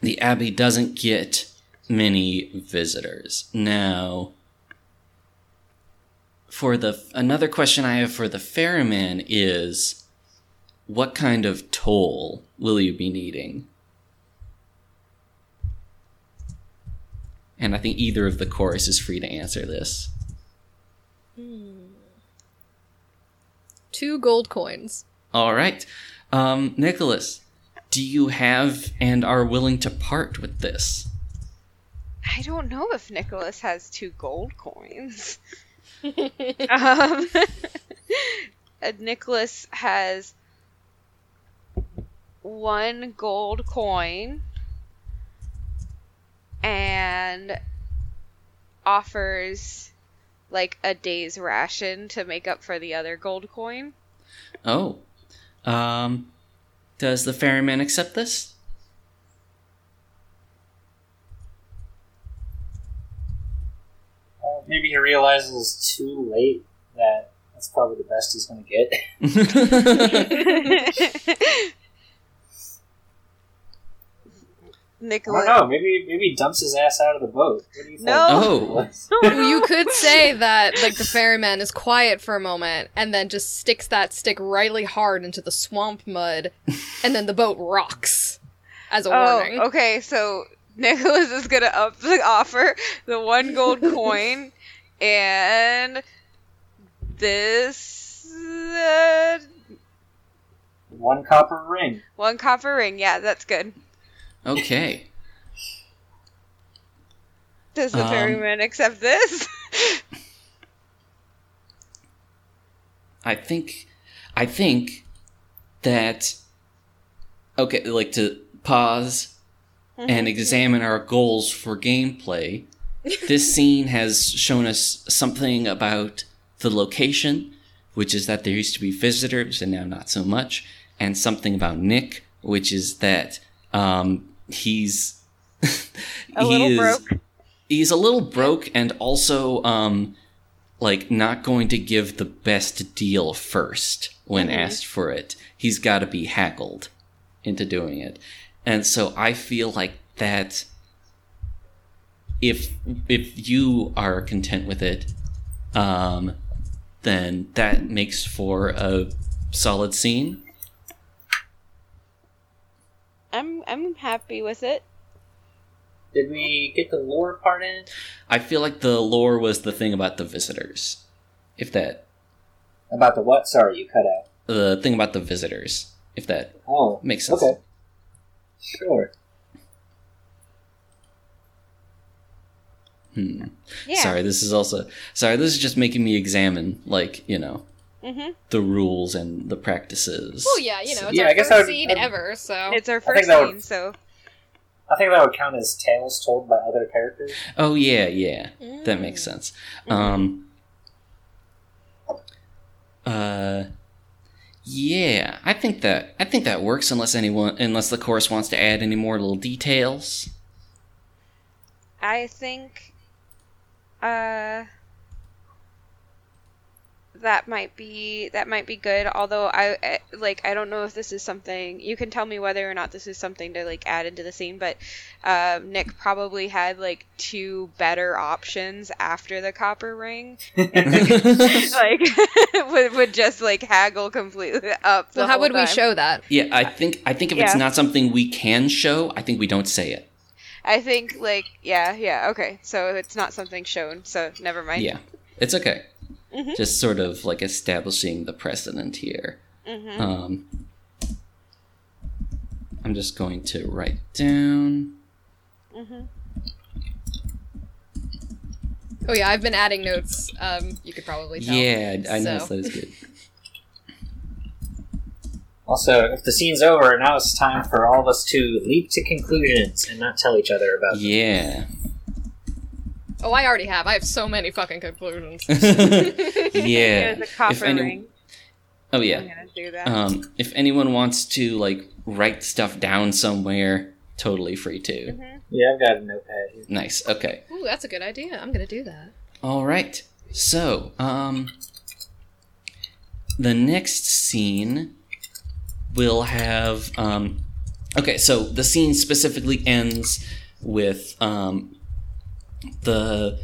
Speaker 1: the abbey doesn't get many visitors now for the another question i have for the ferryman is what kind of toll will you be needing And I think either of the chorus is free to answer this. Hmm.
Speaker 2: Two gold coins.
Speaker 1: All right. Um, Nicholas, do you have and are willing to part with this?
Speaker 4: I don't know if Nicholas has two gold coins. um, uh, Nicholas has one gold coin and offers like a day's ration to make up for the other gold coin.
Speaker 1: Oh. Um, does the ferryman accept this?
Speaker 3: Uh, maybe he realizes too late that that's probably the best he's going to get. I
Speaker 4: Nicholas.
Speaker 3: don't know. Maybe maybe he dumps his ass out of the boat. What do you think?
Speaker 4: No.
Speaker 1: Oh.
Speaker 2: you could say that like the ferryman is quiet for a moment and then just sticks that stick really hard into the swamp mud and then the boat rocks as a warning.
Speaker 4: Oh, okay. So Nicholas is gonna up the offer the one gold coin and this uh,
Speaker 3: One copper ring.
Speaker 4: one copper ring. Yeah, that's good.
Speaker 1: Okay.
Speaker 4: Does the
Speaker 1: Um,
Speaker 4: ferryman accept this?
Speaker 1: I think I think that okay, like to pause and examine our goals for gameplay. this scene has shown us something about the location, which is that there used to be visitors and now not so much, and something about Nick, which is that um, he's
Speaker 4: A little broke.
Speaker 1: He's a little broke and also um, like not going to give the best deal first when asked for it. He's got to be haggled into doing it. And so I feel like that if if you are content with it, um, then that makes for a solid scene.
Speaker 4: I'm I'm happy with it.
Speaker 3: Did we get the lore part in?
Speaker 1: I feel like the lore was the thing about the visitors. If that
Speaker 3: About the what? Sorry, you cut out.
Speaker 1: the thing about the visitors. If that
Speaker 3: Oh,
Speaker 1: makes sense.
Speaker 3: okay. Sure.
Speaker 1: Hmm.
Speaker 4: Yeah.
Speaker 1: Sorry, this is also sorry. This is just making me examine, like you know,
Speaker 4: Mhm.
Speaker 1: the rules and the practices.
Speaker 2: Well, yeah, you know,
Speaker 1: So-
Speaker 2: it's
Speaker 3: Yeah,
Speaker 2: our
Speaker 3: I guess
Speaker 2: first
Speaker 3: I would-
Speaker 2: scene
Speaker 3: I'd-
Speaker 2: ever, so
Speaker 4: It's our first
Speaker 3: that would-
Speaker 4: scene, so
Speaker 3: I think that would count as tales told by other characters.
Speaker 1: Oh yeah, yeah, that makes
Speaker 2: Mm.
Speaker 1: sense. Um. Uh. Yeah, I think that I think that works unless anyone unless the chorus wants to add any more little details.
Speaker 4: I think uh that might be that might be good although I, I like I don't know if this is something you can tell me whether or not this is something to like add into the scene but um, Nick probably had like two better options after the copper ring like would, would just like haggle completely up the
Speaker 2: well, how
Speaker 4: whole
Speaker 2: would we show that?
Speaker 1: yeah, I think I think if it's not something we can show, I think we don't say it.
Speaker 4: I think like yeah yeah okay so it's not something shown so never mind
Speaker 1: Yeah, it's okay.
Speaker 4: Mhm.
Speaker 1: Just sort of like establishing the precedent here.
Speaker 4: hmm
Speaker 1: Um, I'm just going to write down.
Speaker 4: hmm
Speaker 2: Oh yeah, I've been adding notes. Um, you could probably tell.
Speaker 1: Yeah, I know
Speaker 2: So-
Speaker 1: that is good.
Speaker 3: Also, if the scene's over, now it's time for all of us to leap to conclusions and not tell each other about them.
Speaker 1: Yeah.
Speaker 2: Oh, I already have. I have so many fucking conclusions.
Speaker 1: yeah.
Speaker 4: There's a copper
Speaker 1: any-
Speaker 4: ring.
Speaker 1: Oh
Speaker 4: I'm
Speaker 1: yeah.
Speaker 4: gonna do that.
Speaker 1: Um, if anyone wants to like write stuff down somewhere, totally free to.
Speaker 4: Mhm.
Speaker 3: Yeah, I've got a notepad.
Speaker 1: Nice. Okay.
Speaker 2: Ooh, that's a good idea. I'm gonna do that.
Speaker 1: All right. So, um, the next scene will have. Um, okay, so the scene specifically ends with um, the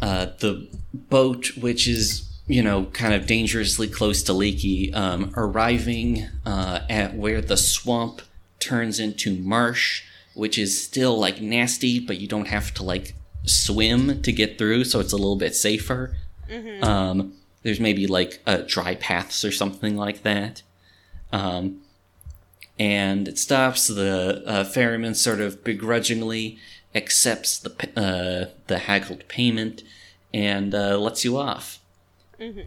Speaker 1: uh, the boat, which is you know kind of dangerously close to Leaky, um, arriving uh, at where the swamp turns into marsh, which is still like nasty, but you don't have to like swim to get through, so it's a little bit safer.
Speaker 4: hmm
Speaker 1: Um, there's maybe like uh, dry paths or something like that. Um, and it stops. The uh, ferryman sort of begrudgingly accepts the uh, the haggled payment and uh, lets you off.
Speaker 4: hmm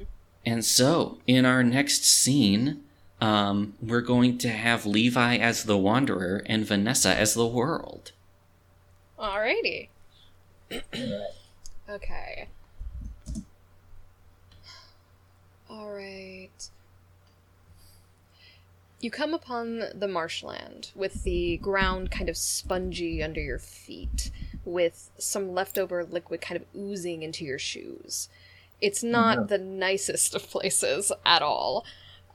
Speaker 1: And so, in our next scene, um, we're going to have Levi as the Wanderer and Vanessa as the World.
Speaker 2: Alrighty. Okay. Alright. You come upon the marshland with the ground kind of spongy under your feet, with some leftover liquid kind of oozing into your shoes. It's not
Speaker 3: Mhm.
Speaker 2: the nicest of places at all.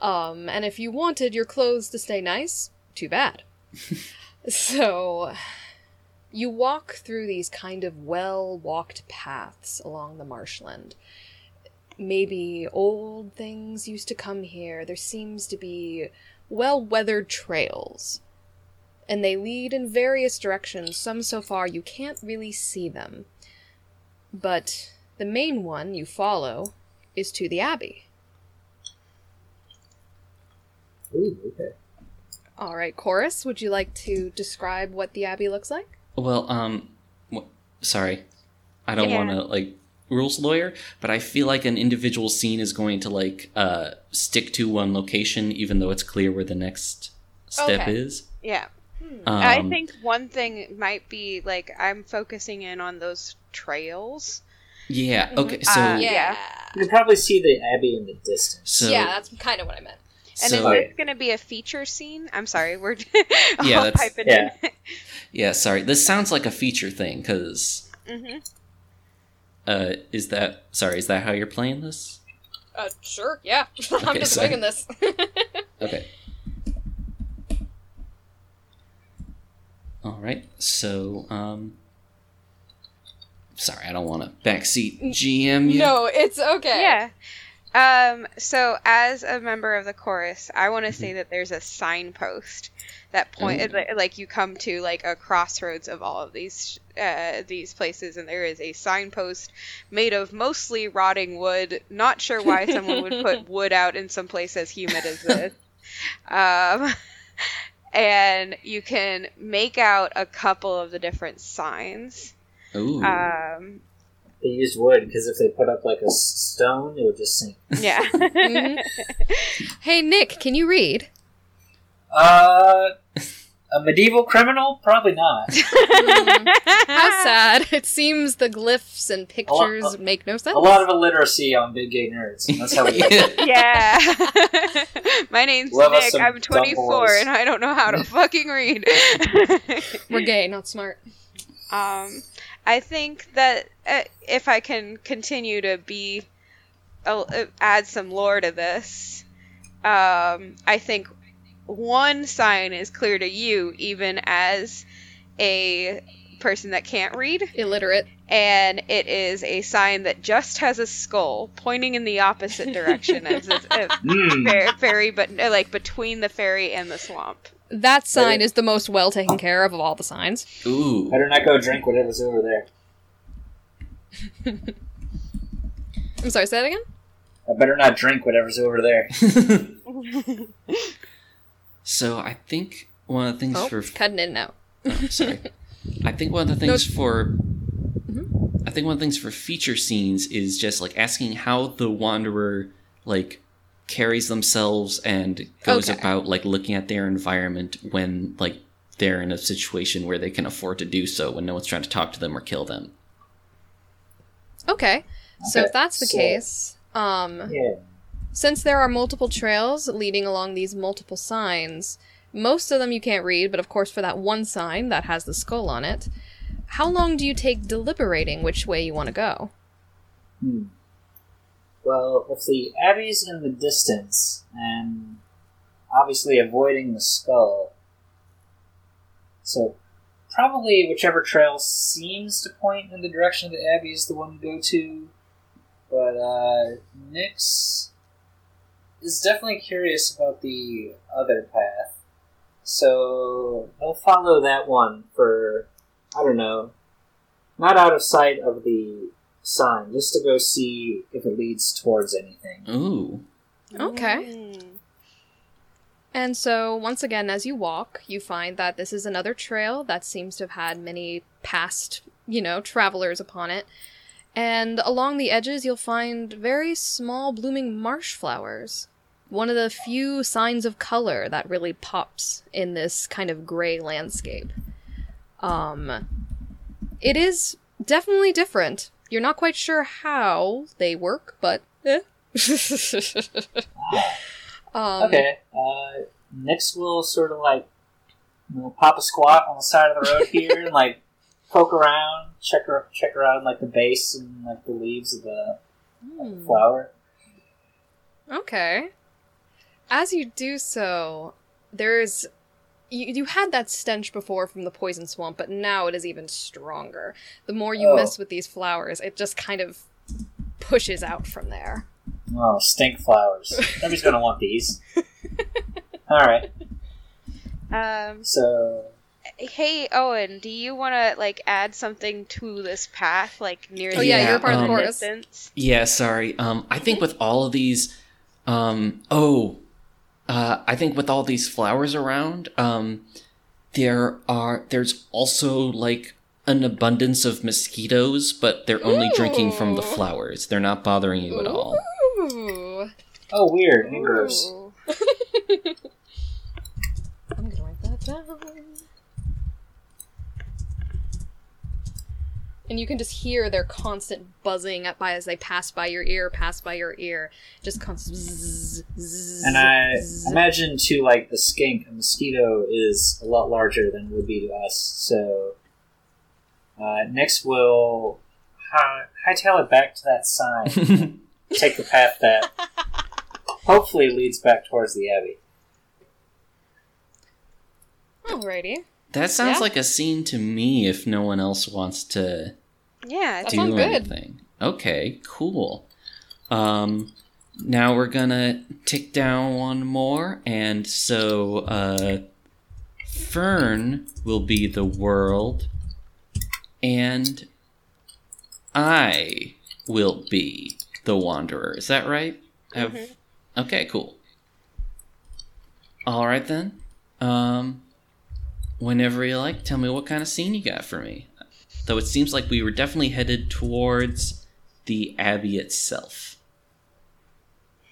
Speaker 2: Um, and if you wanted your clothes to stay nice, too bad. so, you walk through these kind of well walked paths along the marshland. Maybe old things used to come here. There seems to be well weathered trails. And they lead in various directions, some so far you can't really see them. But the main one you follow is to the Abbey.
Speaker 3: Ooh, okay.
Speaker 2: Alright, Chorus, would you like to describe what the Abbey looks like?
Speaker 1: Well, um, wh- sorry, I don't
Speaker 4: Yeah.
Speaker 1: want to like rules lawyer, but I feel like an individual scene is going to like uh stick to one location, even though it's clear where the next step
Speaker 2: Okay.
Speaker 1: is.
Speaker 4: Yeah.
Speaker 2: Hmm.
Speaker 1: Um,
Speaker 4: I think one thing might be like I'm focusing in on those trails.
Speaker 1: Yeah. Okay. So.
Speaker 4: Uh,
Speaker 2: yeah.
Speaker 4: yeah.
Speaker 3: You can probably see the abbey in the distance.
Speaker 1: So.
Speaker 2: yeah, that's kind of what I meant.
Speaker 4: And
Speaker 1: so,
Speaker 4: is this going to be a feature scene? I'm sorry, we're
Speaker 1: Yeah,
Speaker 4: all
Speaker 1: that's-
Speaker 4: piping
Speaker 3: yeah.
Speaker 1: yeah. Sorry. This sounds like a feature thing, because
Speaker 4: in.
Speaker 1: Uh, is that sorry? Is that how you're playing this?
Speaker 2: Uh, sure, yeah. I'm
Speaker 1: Okay,
Speaker 2: just
Speaker 1: sorry.
Speaker 2: winging this.
Speaker 1: Okay. All right. So, um, sorry, I don't want to backseat GM you.
Speaker 2: no, it's okay.
Speaker 4: Yeah. Um, so as a member of the chorus, I want to say that there's a signpost that point like, like you come to like a crossroads of all of these uh, these places and there is a signpost made of mostly rotting wood. Not sure why someone would put wood out in some place as humid as this. Um, and you can make out a couple of the different signs.
Speaker 1: Ooh.
Speaker 4: Um,
Speaker 3: They used wood because if they put up like a s- stone, it would just sink.
Speaker 4: yeah.
Speaker 2: Mhm. Hey, Nick, can you read?
Speaker 3: Uh, a medieval criminal? Probably not.
Speaker 2: Mm, How sad. It seems the glyphs and pictures
Speaker 3: a-
Speaker 2: make no sense.
Speaker 3: A lot of illiteracy on big gay nerds. That's how we.
Speaker 1: Yeah.
Speaker 4: Yeah. My name's
Speaker 3: Love
Speaker 4: Nick. I'm 24 and I don't know how to fucking read.
Speaker 2: We're gay, not smart.
Speaker 4: um, I think that uh, if I can continue to be uh, uh, add some lore to this, um, I think one sign is clear to you, even as a person that can't read.
Speaker 2: Illiterate.
Speaker 4: and it is a sign that just has a skull pointing in the opposite direction as a, a
Speaker 3: Hmm.
Speaker 4: fer- ferry, but uh, like between the fairy and the swamp.
Speaker 2: That sign is the most well taken care of of all the signs.
Speaker 1: Ooh.
Speaker 3: Better not go drink whatever's over there.
Speaker 2: I'm sorry, say that again?
Speaker 3: I better not drink whatever's over there.
Speaker 1: so I think one of the things
Speaker 2: Oh,
Speaker 1: for
Speaker 2: cutting in now.
Speaker 1: oh, sorry, I think one of the things for mm-hmm. I think one of the things for feature scenes is just like asking how the wanderer like carries themselves and goes
Speaker 2: Okay.
Speaker 1: about like looking at their environment when like they're in a situation where they can afford to do so when no one's trying to talk to them or kill them.
Speaker 2: Okay. So
Speaker 3: Okay,
Speaker 2: if that's the
Speaker 3: so-
Speaker 2: case, um,
Speaker 3: Yeah.
Speaker 2: since there are multiple trails leading along these multiple signs, most of them you can't read, but of course for that one sign that has the skull on it, how long do you take deliberating which way you want to go?
Speaker 3: Hmm. Well, if the abbey's in the distance, and obviously avoiding the skull, so probably whichever trail seems to point in the direction of the abbey is the one to go to. But uh, Nyx is definitely curious about the other path. So I'll follow that one for I don't know, not out of sight of the sign, just to go see if it leads towards anything.
Speaker 1: Ooh.
Speaker 2: Okay.
Speaker 4: Mm.
Speaker 2: And so, once again, as you walk, you find that this is another trail that seems to have had many past, you know, travelers upon it. And along the edges, you'll find very small blooming marsh flowers. One of the few signs of color that really pops in this kind of gray landscape. Um, it is definitely different. You're not quite sure how they work, but eh. um,
Speaker 3: Okay. Uh, next, we'll sort of like you know, pop a squat on the side of the road here and like poke around, check ar- check around like the base and like the leaves of the
Speaker 2: hmm.
Speaker 3: flower.
Speaker 2: Okay. As you do so, there's. You, you had that stench before from the poison swamp, but now it is even stronger. The more you
Speaker 3: Oh.
Speaker 2: mess with these flowers, it just kind of pushes out from there.
Speaker 3: Oh, stink flowers. Nobody's gonna want these. All right.
Speaker 4: Um,
Speaker 3: So
Speaker 4: hey Owen, do you want to like add something to this path, like near
Speaker 2: Oh
Speaker 4: the
Speaker 2: yeah,
Speaker 1: Yeah,
Speaker 2: you're part of the
Speaker 1: um,
Speaker 2: chorus.
Speaker 1: Yeah, sorry. Um, I think with all of these, um, oh, uh, I think with all these flowers around, um, there are there's also like an abundance of mosquitoes, but they're only drinking from the flowers. They're not bothering you at all.
Speaker 2: Ooh.
Speaker 3: oh, weird. Gross.
Speaker 2: I'm gonna write that down. And you can just hear their constant buzzing at by as they pass by your ear, pass by your ear, just constant. Zzz, zzz,
Speaker 3: And I
Speaker 2: zzz.
Speaker 3: imagine too, like the skink, a mosquito is a lot larger than would be to us. So uh, next, we'll hi- hightail it back to that sign. take the path that hopefully leads back towards the abbey.
Speaker 2: Alrighty.
Speaker 1: That sounds
Speaker 2: Yeah.
Speaker 1: like a scene to me. If no one else wants to
Speaker 4: Yeah,
Speaker 1: do
Speaker 2: sounds good.
Speaker 1: anything, okay, cool. Um, now we're gonna tick down one more, and so uh, Fern will be the world, and I will be the wanderer. Is that right? Have-
Speaker 4: Mhm.
Speaker 1: Okay, cool. All right then. Um, whenever you like, tell me what kind of scene you got for me. Though it seems like we were definitely headed towards the abbey itself.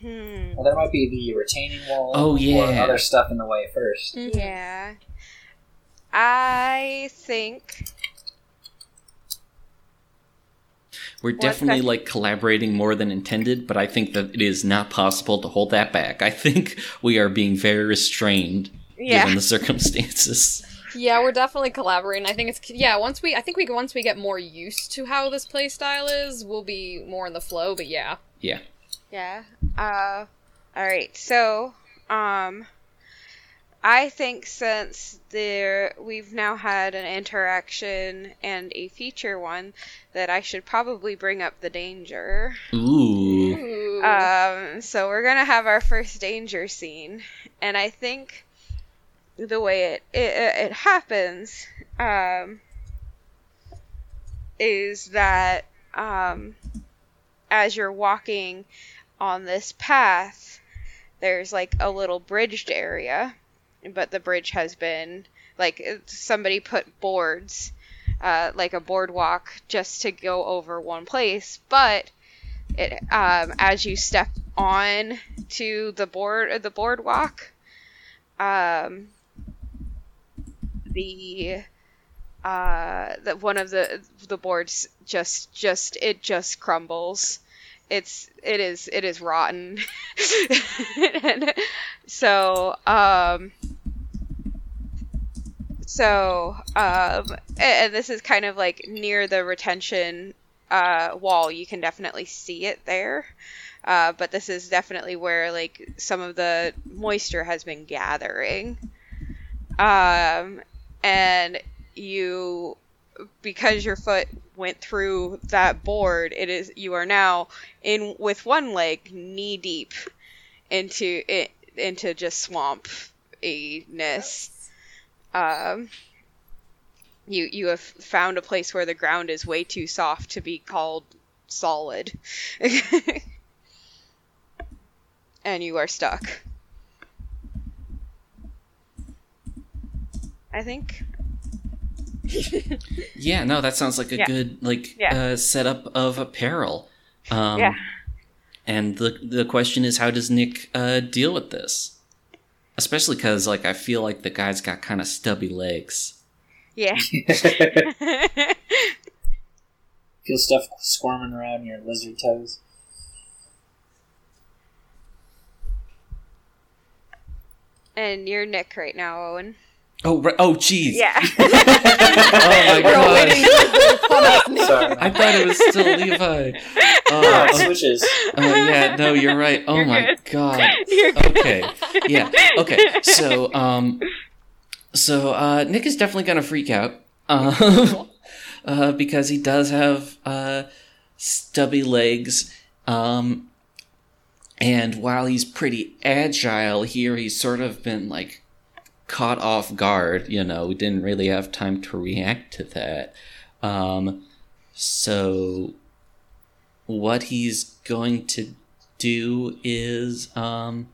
Speaker 4: Hmm.
Speaker 3: Well, there might be the retaining wall.
Speaker 1: Oh,
Speaker 3: Or
Speaker 1: yeah.
Speaker 3: other stuff in the way first.
Speaker 2: Mm-hmm.
Speaker 4: Yeah. I think
Speaker 1: We're
Speaker 4: What
Speaker 1: definitely
Speaker 4: the-
Speaker 1: like collaborating more than intended, but I think that it is not possible to hold that back. I think we are being very restrained
Speaker 4: yeah.
Speaker 1: given the circumstances.
Speaker 2: Yeah, we're definitely collaborating. I think it's yeah. Once we, I think we once we get more used to how this play style is, we'll be more in the flow. But yeah,
Speaker 1: Yeah.
Speaker 4: Yeah. Uh all right. So, um I think since there we've now had an interaction and a feature one that I should probably bring up the danger.
Speaker 1: Ooh.
Speaker 2: Ooh.
Speaker 4: Um so we're going to have our first danger scene and I think the way it it, it happens um is that um as you're walking on this path, there's like a little bridged area, but the bridge has been like somebody put boards, uh, like a boardwalk, just to go over one place. But it, um, as you step on to the board, the boardwalk, um, the uh, the one of the the boards just just it just crumbles. It's it is it is rotten. So um so um and this is kind of like near the retention uh wall. You can definitely see it there. Uh but this is definitely where like some of the moisture has been gathering. Um and you because your foot went through that board it is you are now in with one leg knee deep into it into just swamp ness um, you you have found a place where the ground is way too soft to be called solid, and you are stuck. I think.
Speaker 1: Yeah, no, that sounds like a
Speaker 4: Yeah.
Speaker 1: good like
Speaker 4: Yeah.
Speaker 1: uh, setup of apparel. Um,
Speaker 4: Yeah.
Speaker 1: And the the question is, how does Nick uh, deal with this? Especially because like I feel like the guy's got kind of stubby legs.
Speaker 4: Yeah.
Speaker 3: Feel stuff squirming around your lizard toes.
Speaker 4: and you're Nick right now, Owen.
Speaker 1: Oh, right. oh, jeez.
Speaker 4: Yeah.
Speaker 1: Oh my
Speaker 2: We're all waiting
Speaker 1: god.
Speaker 2: for us, Nick.
Speaker 3: Sorry.
Speaker 1: I thought it was still Levi.
Speaker 3: It
Speaker 1: oh,
Speaker 3: switches.
Speaker 1: oh, yeah, no, you're right. Oh
Speaker 4: You're
Speaker 1: my
Speaker 4: good.
Speaker 1: god.
Speaker 4: You're good.
Speaker 1: Okay. Yeah. Okay. So, um, so uh, Nick is definitely gonna freak out, um, uh, because he does have uh, stubby legs, um, and while he's pretty agile here, he's sort of been like caught off guard. You know, we didn't really have time to react to that. Um, so, what he's going to do is, um,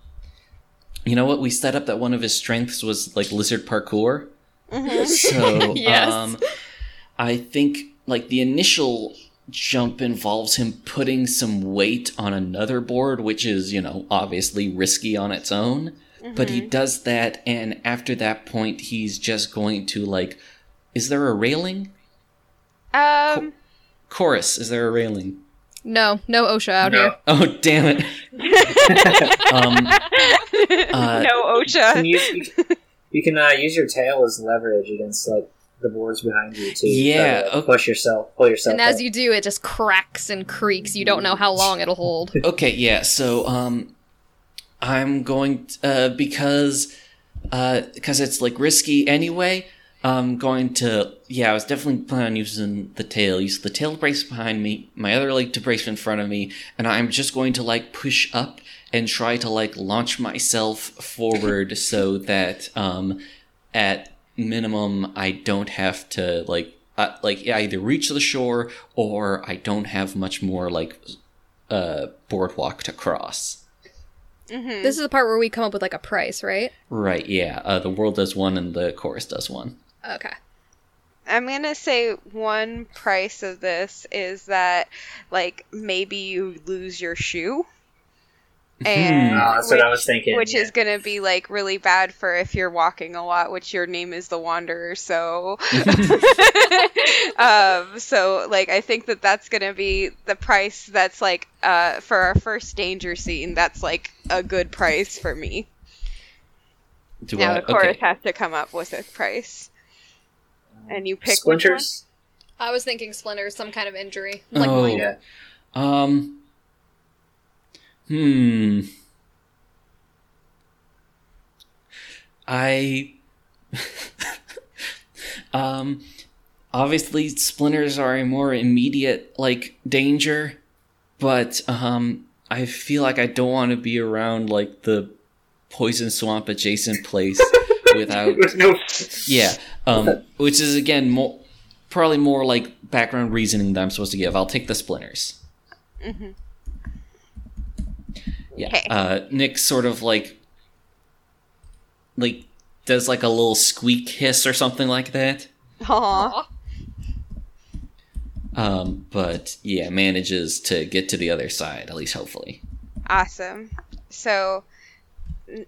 Speaker 1: you know what? We set up that one of his strengths was like lizard parkour.
Speaker 4: Mhm.
Speaker 1: So,
Speaker 2: Yes.
Speaker 1: um, I think like the initial jump involves him putting some weight on another board, which is, you know, obviously risky on its own. But he does that, and after that point, he's just going to like. Is there a railing?
Speaker 4: Um.
Speaker 1: Chorus, is there a railing?
Speaker 2: No, no OSHA out
Speaker 3: No.
Speaker 2: here.
Speaker 1: Oh, damn it. Um, uh,
Speaker 4: no OSHA.
Speaker 3: can you can, you can uh, use your tail as leverage against like the boards behind you too.
Speaker 1: Yeah,
Speaker 3: Try to
Speaker 1: okay.
Speaker 3: push yourself, pull yourself.
Speaker 2: And as
Speaker 3: up.
Speaker 2: you do, it just cracks and creaks. You don't know how long it'll hold.
Speaker 1: Okay, yeah. So, um, I'm going uh, because uh, because it's like risky anyway. I'm going to yeah. I was definitely planning on using the tail. Use the tail brace behind me, my other leg to brace in front of me, and I'm just going to like push up and try to like launch myself forward so that um, at minimum I don't have to like uh, like either reach the shore or I don't have much more like uh, boardwalk to cross.
Speaker 4: Mhm.
Speaker 2: This is the part where we come up with like a price, right?
Speaker 1: Right, yeah. Uh, the world does one and the chorus does one.
Speaker 2: Okay.
Speaker 4: I'm gonna say one price of this is that like maybe you lose your shoe. And
Speaker 3: Oh, that's what I was thinking.
Speaker 4: which
Speaker 3: yeah.
Speaker 4: is gonna be like really bad for if you're walking a lot, which your name is the Wanderer. So, um, so like I think that that's gonna be the price. That's like uh for our first danger scene. That's like a good price for me.
Speaker 1: Do
Speaker 4: now
Speaker 1: I?
Speaker 4: the chorus
Speaker 1: Okay.
Speaker 4: has to come up with a price, and you pick which
Speaker 3: splinters.
Speaker 2: I was thinking splinters, some kind of injury. Like
Speaker 1: Oh.
Speaker 2: minor.
Speaker 1: Um. Hmm. I. um. Obviously, splinters are a more immediate like danger, but um, I feel like I don't want to be around like the poison swamp adjacent place without
Speaker 3: With no.
Speaker 1: Yeah, um, which is again more probably more like background reasoning that I'm supposed to give. I'll take the splinters.
Speaker 4: Mhm.
Speaker 1: Yeah,
Speaker 4: Okay.
Speaker 1: uh, Nick sort of like like does like a little squeak hiss or something like that.
Speaker 4: Aw.
Speaker 2: Aw.
Speaker 1: Um, but yeah, manages to get to the other side at least hopefully.
Speaker 4: Awesome. So, N-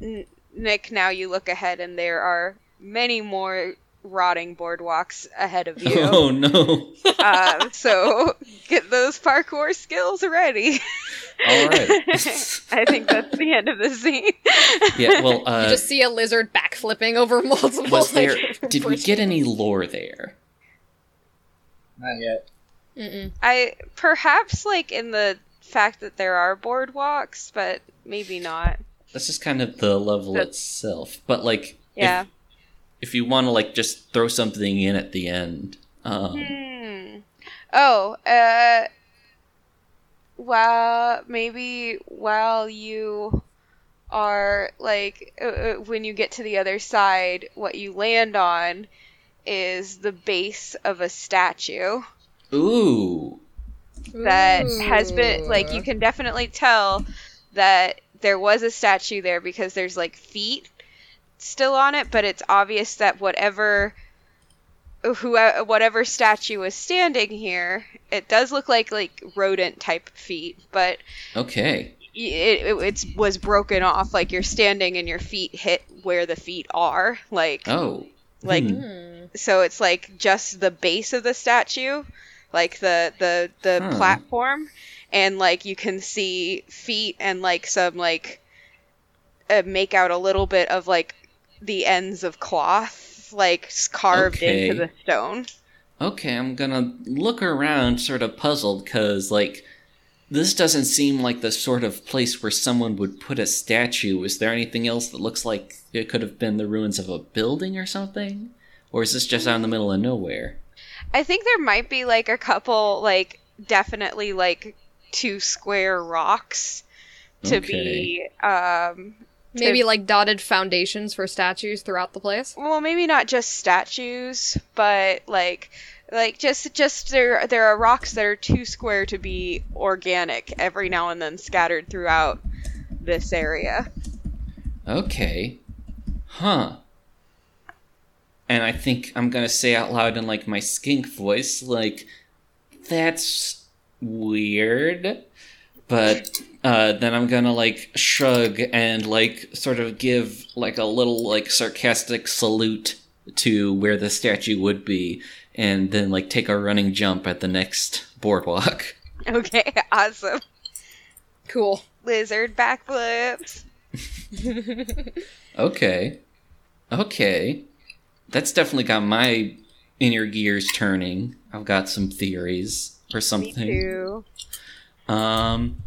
Speaker 4: N- Nick, now you look ahead, and there are many more rotting boardwalks ahead of you.
Speaker 1: Oh no!
Speaker 4: uh, so, get those parkour skills ready.
Speaker 1: All right.
Speaker 4: I think that's the end of the scene.
Speaker 1: yeah. Well,
Speaker 2: You
Speaker 1: uh,
Speaker 2: just see a lizard backflipping over multiple.
Speaker 1: was there?
Speaker 2: like,
Speaker 1: Did we get any lore there?
Speaker 3: Not yet.
Speaker 2: Mm-mm.
Speaker 4: I perhaps like in the fact that there are boardwalks, but maybe not.
Speaker 1: That's just kind of the level
Speaker 4: That's-
Speaker 1: itself. But like,
Speaker 4: Yeah.
Speaker 1: if, if you want to like just throw something in at the end, um,
Speaker 4: Hmm. Oh, uh, while maybe while you are like uh, uh, when you get to the other side, what you land on is the base of a statue
Speaker 1: Ooh.
Speaker 4: that has been like you can definitely tell that there was a statue there because there's like feet still on it, but it's obvious that whatever who whatever statue was standing here, it does look like like rodent type feet, but
Speaker 1: Okay.
Speaker 4: it, it it's was broken off like you're standing and your feet hit where the feet are like
Speaker 1: Oh.
Speaker 4: Like-.
Speaker 1: Hmm.
Speaker 4: so it's like just the base of the statue like the the the
Speaker 1: Huh.
Speaker 4: platform and like you can see feet and like some like uh, make out a little bit of like the ends of cloth like carved
Speaker 1: Okay.
Speaker 4: into the stone
Speaker 1: Okay, I'm gonna look around sort of puzzled because, like, this doesn't seem like the sort of place where someone would put a statue. Is there anything else that looks like it could have been the ruins of a building or something? Or is this just out in the middle of nowhere?
Speaker 4: i think there might be like a couple like definitely like two square rocks to be um
Speaker 2: Maybe like dotted foundations for statues throughout the place.
Speaker 4: well maybe not just statues but like like just just there there are rocks that are too square to be organic every now and then scattered throughout this area
Speaker 1: Okay. Huh. And I think I'm gonna say out loud in like my skink voice, like, that's weird. But uh, then I'm gonna like shrug and like sort of give like a little like sarcastic salute to where the statue would be, and then like take a running jump at the next boardwalk.
Speaker 4: okay awesome
Speaker 2: Cool.
Speaker 4: lizard backflips
Speaker 1: Okay. Okay. That's definitely got my inner gears turning. I've got some theories or
Speaker 4: me
Speaker 1: something.
Speaker 4: Too
Speaker 1: Um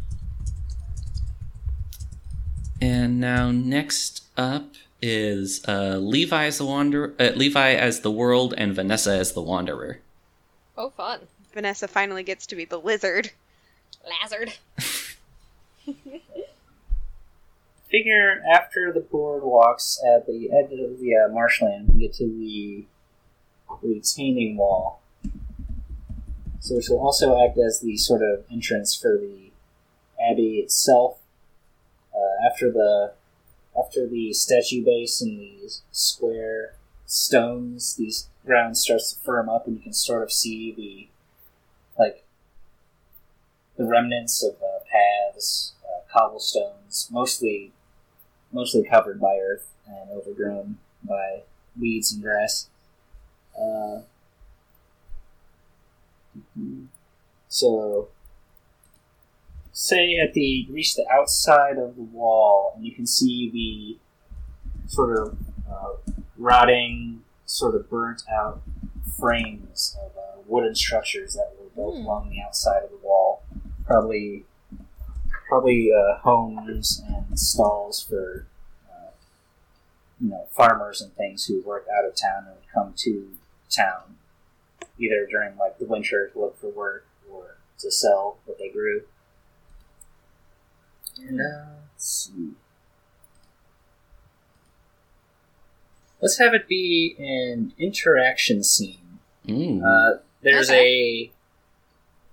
Speaker 1: and now next up is uh Levi as the wanderer uh, Levi as the world and Vanessa as the wanderer.
Speaker 2: Oh, fun.
Speaker 4: vanessa finally gets to be the lizard
Speaker 2: Lazard.
Speaker 3: Figure after the boardwalks at the edge of the uh, marshland, we get to the retaining wall. So, which will also act as the sort of entrance for the abbey itself. Uh, after the after the statue base and these square stones, these ground starts to firm up, and you can sort of see the like the remnants of uh, paths, uh, cobblestones, mostly mostly covered by earth and overgrown by weeds and grass. Uh, so, say at the reach the outside of the wall, and you can see the sort of uh, rotting, sort of burnt out frames of uh, wooden structures that were built
Speaker 2: Hmm.
Speaker 3: along the outside of the wall. Probably, probably uh, homes and stalls for uh, you know farmers and things who work out of town and would come to town either during like the winter to look for work or to sell what they grew. And uh, let's see. Let's have it be an interaction scene.
Speaker 1: Ooh.
Speaker 3: Uh, there's a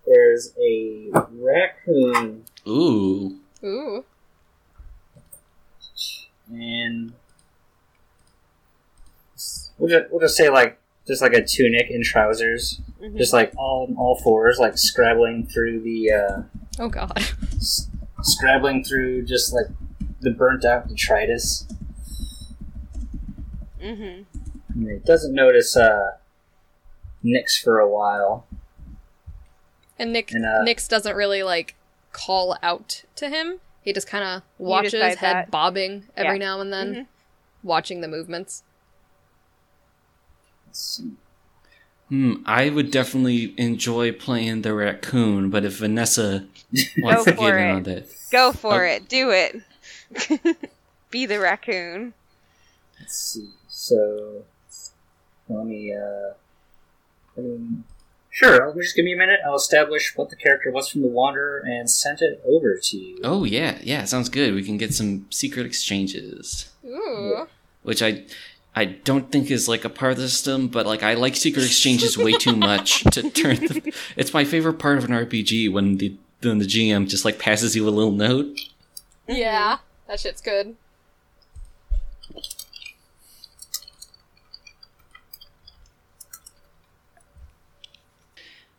Speaker 3: there's a raccoon
Speaker 1: Ooh.
Speaker 2: Ooh.
Speaker 3: and we'll just, we'll just say like just like a tunic and trousers,
Speaker 4: Mhm.
Speaker 3: just like all all fours, like scrabbling through the uh,
Speaker 2: Oh, God.
Speaker 3: s- scrabbling through just like the burnt out detritus.
Speaker 4: Mm-hmm.
Speaker 3: And it doesn't notice uh, Nyx for a while.
Speaker 2: And Nick
Speaker 3: And, uh,
Speaker 2: Nix doesn't really like call out to him. He just kind of watches,
Speaker 4: decide
Speaker 2: head
Speaker 4: that.
Speaker 2: bobbing every
Speaker 4: Yeah.
Speaker 2: now and then,
Speaker 4: Mhm.
Speaker 2: watching the movements.
Speaker 3: Let's.
Speaker 1: Hmm, I would definitely enjoy playing the raccoon, but if Vanessa wants to get in on that.
Speaker 4: Go for
Speaker 1: Oh.
Speaker 4: it. Do it. Be the raccoon.
Speaker 3: Let's see. So let me uh, let me Sure, just give me a minute. I'll establish what the character was from the Wanderer and send it over to you.
Speaker 1: Oh yeah, yeah, sounds good. We can get some secret exchanges,
Speaker 2: Ooh.
Speaker 1: which I I don't think is like a part of the system, but like I like secret exchanges way too much to turn. The, it's my favorite part of an RPG when the when the GM just like passes you a little note.
Speaker 2: Yeah, that shit's good.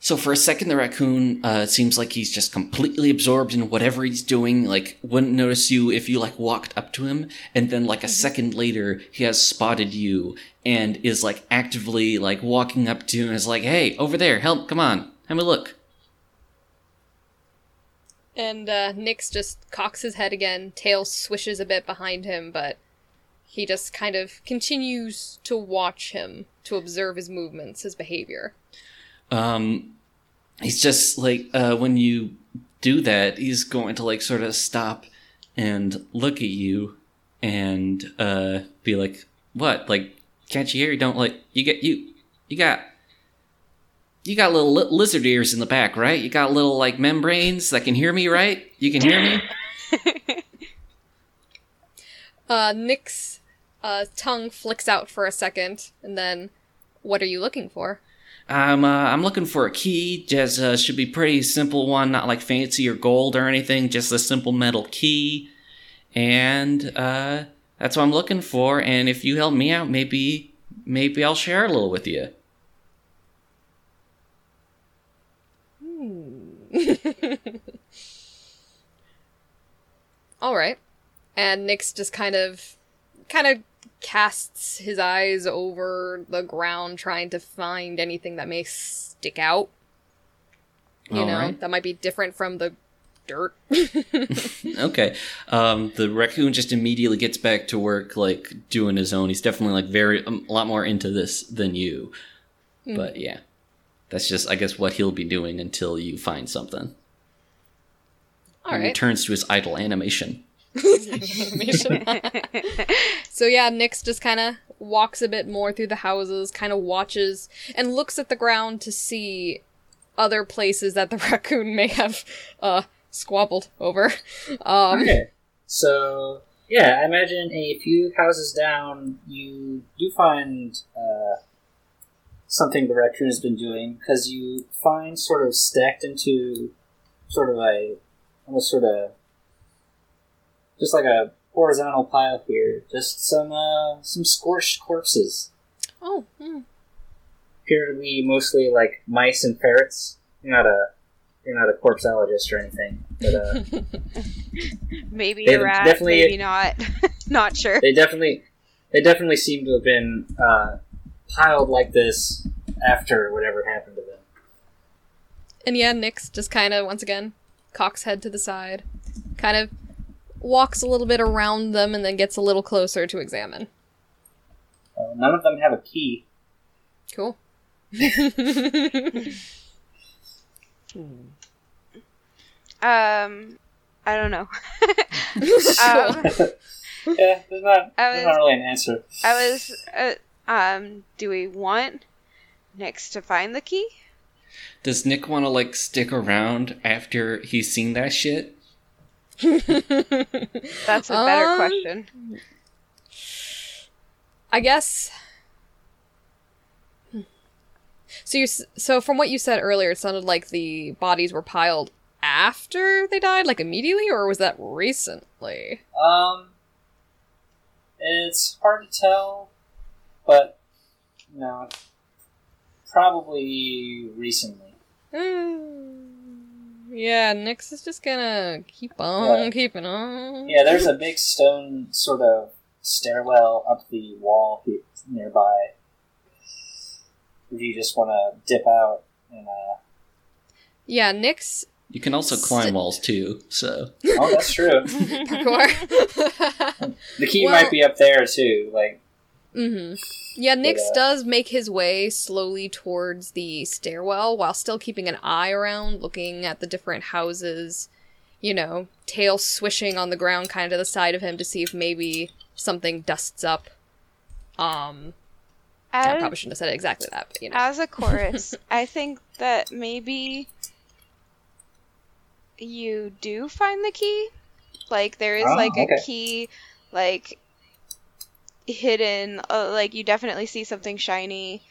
Speaker 1: So for a second, the raccoon uh, seems like he's just completely absorbed in whatever he's doing. Like wouldn't notice you if you like walked up to him, and then like a second later, he has spotted you and is like actively like walking up to you and is like, "Hey, over there, help! Come on, have a look."
Speaker 2: And uh, Nyx just cocks his head again, tail swishes a bit behind him, but he just kind of continues to watch him, to observe his movements, his behavior.
Speaker 1: Um, he's just like uh, when you do that, he's going to like sort of stop and look at you and uh, be like, "What? Like, can't you hear? You don't like you get you you got." You got little li- lizard ears in the back, right? You got little like membranes that can hear me, right? You can hear me.
Speaker 2: Uh, Nyx's uh, tongue flicks out for a second, and then, what are you looking for?
Speaker 1: I'm uh, I'm looking for a key. Just uh, should be pretty simple one, not like fancy or gold or anything. Just a simple metal key, and uh, that's what I'm looking for. And if you help me out, maybe maybe I'll share a little with you.
Speaker 2: All right. And Nyx just kind of, kind of casts his eyes over the ground, trying to find anything that may stick out. You
Speaker 1: All
Speaker 2: know,
Speaker 1: right.
Speaker 2: that might be different from the dirt.
Speaker 1: Okay. Um, the raccoon just immediately gets back to work, like doing his own. He's definitely like very um, a lot more into this than you. But yeah, that's just I guess what he'll be doing until you find something.
Speaker 2: All
Speaker 1: He
Speaker 2: right.
Speaker 1: returns to his idle animation.
Speaker 2: Animation. so yeah, Nyx just kind of walks a bit more through the houses, kind of watches and looks at the ground to see other places that the raccoon may have uh squabbled over. Um
Speaker 3: Okay. So, yeah, I imagine a few houses down, you do find uh, something the raccoon has been doing because you find sort of stacked into sort of a almost sort of just like a horizontal pile here, just some uh, some scorched corpses.
Speaker 2: Oh, hmm.
Speaker 3: Appear to be mostly like mice and ferrets. You're not a you're not a corpseologist or anything, but uh,
Speaker 4: maybe a rat,
Speaker 3: definitely-
Speaker 4: maybe not. not sure.
Speaker 3: they definitely they definitely seem to have been uh, piled like this after whatever happened to them.
Speaker 2: And yeah, Nyx just kind of once again cocks head to the side, kind of walks a little bit around them and then gets a little closer to examine.
Speaker 3: Uh, none of them have a key.
Speaker 2: Cool.
Speaker 4: Um, I don't know. Um,
Speaker 3: yeah, there's not
Speaker 4: I
Speaker 3: there's
Speaker 4: was-
Speaker 3: not really an answer.
Speaker 4: I was. Uh, um, do we want next to find the key?
Speaker 1: Does Nyx want to like stick around after he's seen that shit?
Speaker 4: That's a better
Speaker 2: Um,
Speaker 4: question.
Speaker 2: I guess. So you so from what you said earlier, it sounded like the bodies were piled after they died, like immediately, or was that recently?
Speaker 3: Um, it's hard to tell, but no, probably recently.
Speaker 2: Hmm. Yeah, Nyx is just gonna keep on
Speaker 3: Yeah.
Speaker 2: keeping on.
Speaker 3: Yeah, there's a big stone sort of stairwell up the wall here, nearby. If you just want to dip out and uh,
Speaker 2: Yeah, Nyx
Speaker 1: You can also climb walls too. So
Speaker 3: oh, that's true.
Speaker 2: parkour.
Speaker 3: The key
Speaker 2: Well-
Speaker 3: might be up there too. Like,
Speaker 2: hmm Yeah, Nyx
Speaker 3: uh,
Speaker 2: does make his way slowly towards the stairwell while still keeping an eye around, looking at the different houses, you know, tail swishing on the ground kind of to the side of him to see if maybe something dusts up. Um, I probably shouldn't have said it exactly that, but you know.
Speaker 4: as a chorus, I think that maybe you do find the key. Like there is
Speaker 3: Oh,
Speaker 4: like a key, like hidden. Uh, like you definitely see something shiny,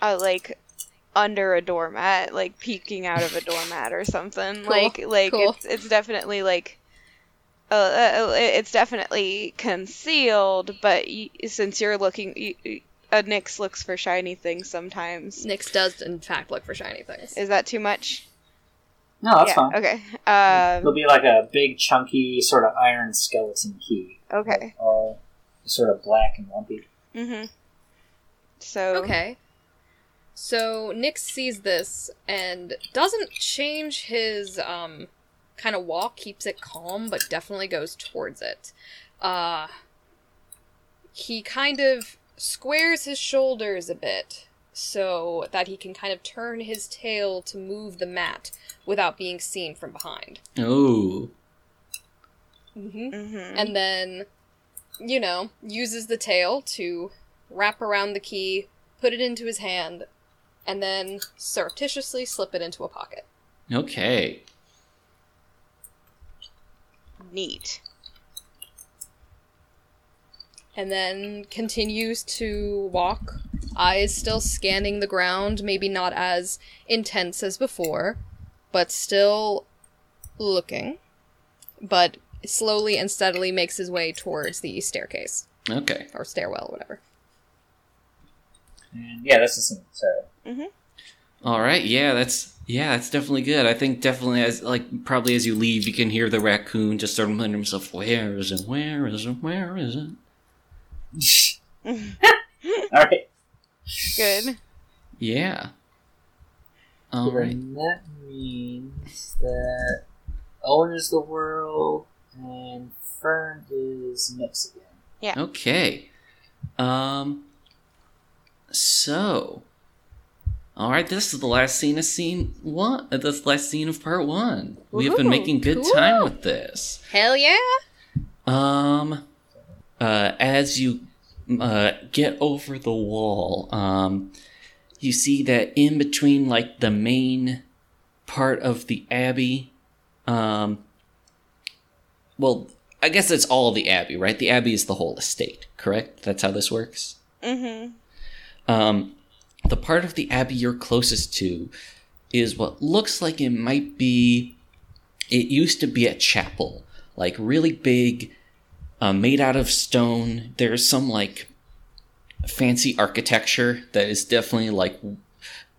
Speaker 4: uh, like under a doormat, like peeking out of a doormat or something.
Speaker 2: Cool,
Speaker 4: Like like
Speaker 2: cool.
Speaker 4: it's it's definitely like. Uh, uh, it's definitely concealed, but y- since you're looking, y y- uh, Nyx looks for shiny things sometimes.
Speaker 2: Nyx does, in fact, look for shiny things.
Speaker 4: Is that too much?
Speaker 3: No, that's
Speaker 4: yeah.
Speaker 3: fine.
Speaker 4: Okay.
Speaker 3: It'll
Speaker 4: Um,
Speaker 3: be like a big, chunky, sort of iron skeleton key.
Speaker 4: okay.
Speaker 3: All sort of black and lumpy.
Speaker 4: Mm-hmm. So.
Speaker 2: Okay. So Nyx sees this and doesn't change his um kind of walk, keeps it calm, but definitely goes towards it. Uh he kind of squares his shoulders a bit so that he can kind of turn his tail to move the mat without being seen from behind.
Speaker 1: Oh.
Speaker 2: Mm-hmm.
Speaker 4: Mm-hmm.
Speaker 2: and then you know uses the tail to wrap around the key put it into his hand and then surreptitiously slip it into a pocket
Speaker 1: Okay.
Speaker 4: Neat.
Speaker 2: and then continues to walk eyes still scanning the ground maybe not as intense as before but still looking but slowly and steadily makes his way towards the staircase
Speaker 1: Okay.
Speaker 2: or stairwell whatever
Speaker 3: And yeah, that's the scene. So
Speaker 1: All right. Yeah, that's yeah, that's definitely good. I think definitely as like probably as you leave, you can hear the raccoon just sort of wondering himself, "Where is it? Where is it? Where is it?"
Speaker 3: all right.
Speaker 4: Good.
Speaker 1: Yeah. All right.
Speaker 3: And that means that Owen is the world and Fern is Nyx again. Yeah.
Speaker 1: Okay. Um. So. All right. This is the last scene of scene one. Uh, the last scene of part one. We have been making good
Speaker 2: cool.
Speaker 1: time with this.
Speaker 2: hell yeah
Speaker 1: Um, uh, as you uh, get over the wall, um, you see that in between, like the main part of the abbey, um, well, I guess it's all the abbey, right? The abbey is the whole estate, correct? That's how this works.
Speaker 4: Mm-hmm.
Speaker 1: Um, the part of the abbey you're closest to is what looks like it might be. It used to be a chapel, like really big, uh, made out of stone. There's some like fancy architecture that is definitely like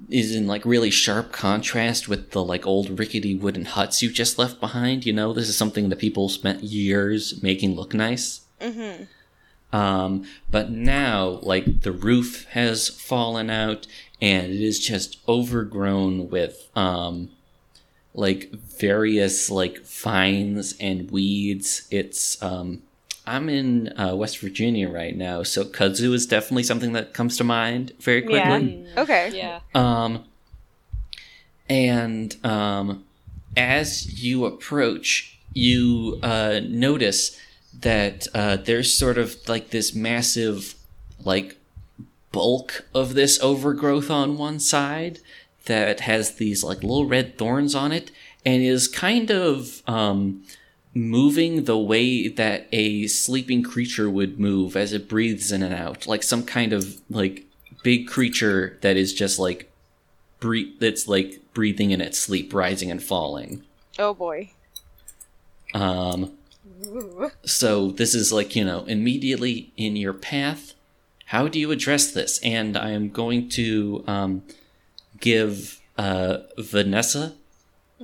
Speaker 1: is in like really sharp contrast with the like old rickety wooden huts you just left behind. You know, this is something that people spent years making look nice.
Speaker 4: Mm-hmm.
Speaker 1: Um, but now, like, the roof has fallen out and it is just overgrown with, um, like, various, like, vines and weeds. It's, um, I'm in uh, West Virginia right now, so kudzu is definitely something that comes to mind very
Speaker 4: Yeah.
Speaker 1: quickly.
Speaker 4: Okay.
Speaker 2: yeah
Speaker 1: Um, and um, as you approach, you uh, notice that uh, there's sort of like this massive, like, bulk of this overgrowth on one side that has these like little red thorns on it and is kind of um, moving the way that a sleeping creature would move as it breathes in and out, like some kind of like big creature that is just like breathe that's like breathing in its sleep, rising and falling.
Speaker 4: Oh boy.
Speaker 1: Um, so this is like you know immediately in your path. How do you address this? And I am going to um, give uh, Vanessa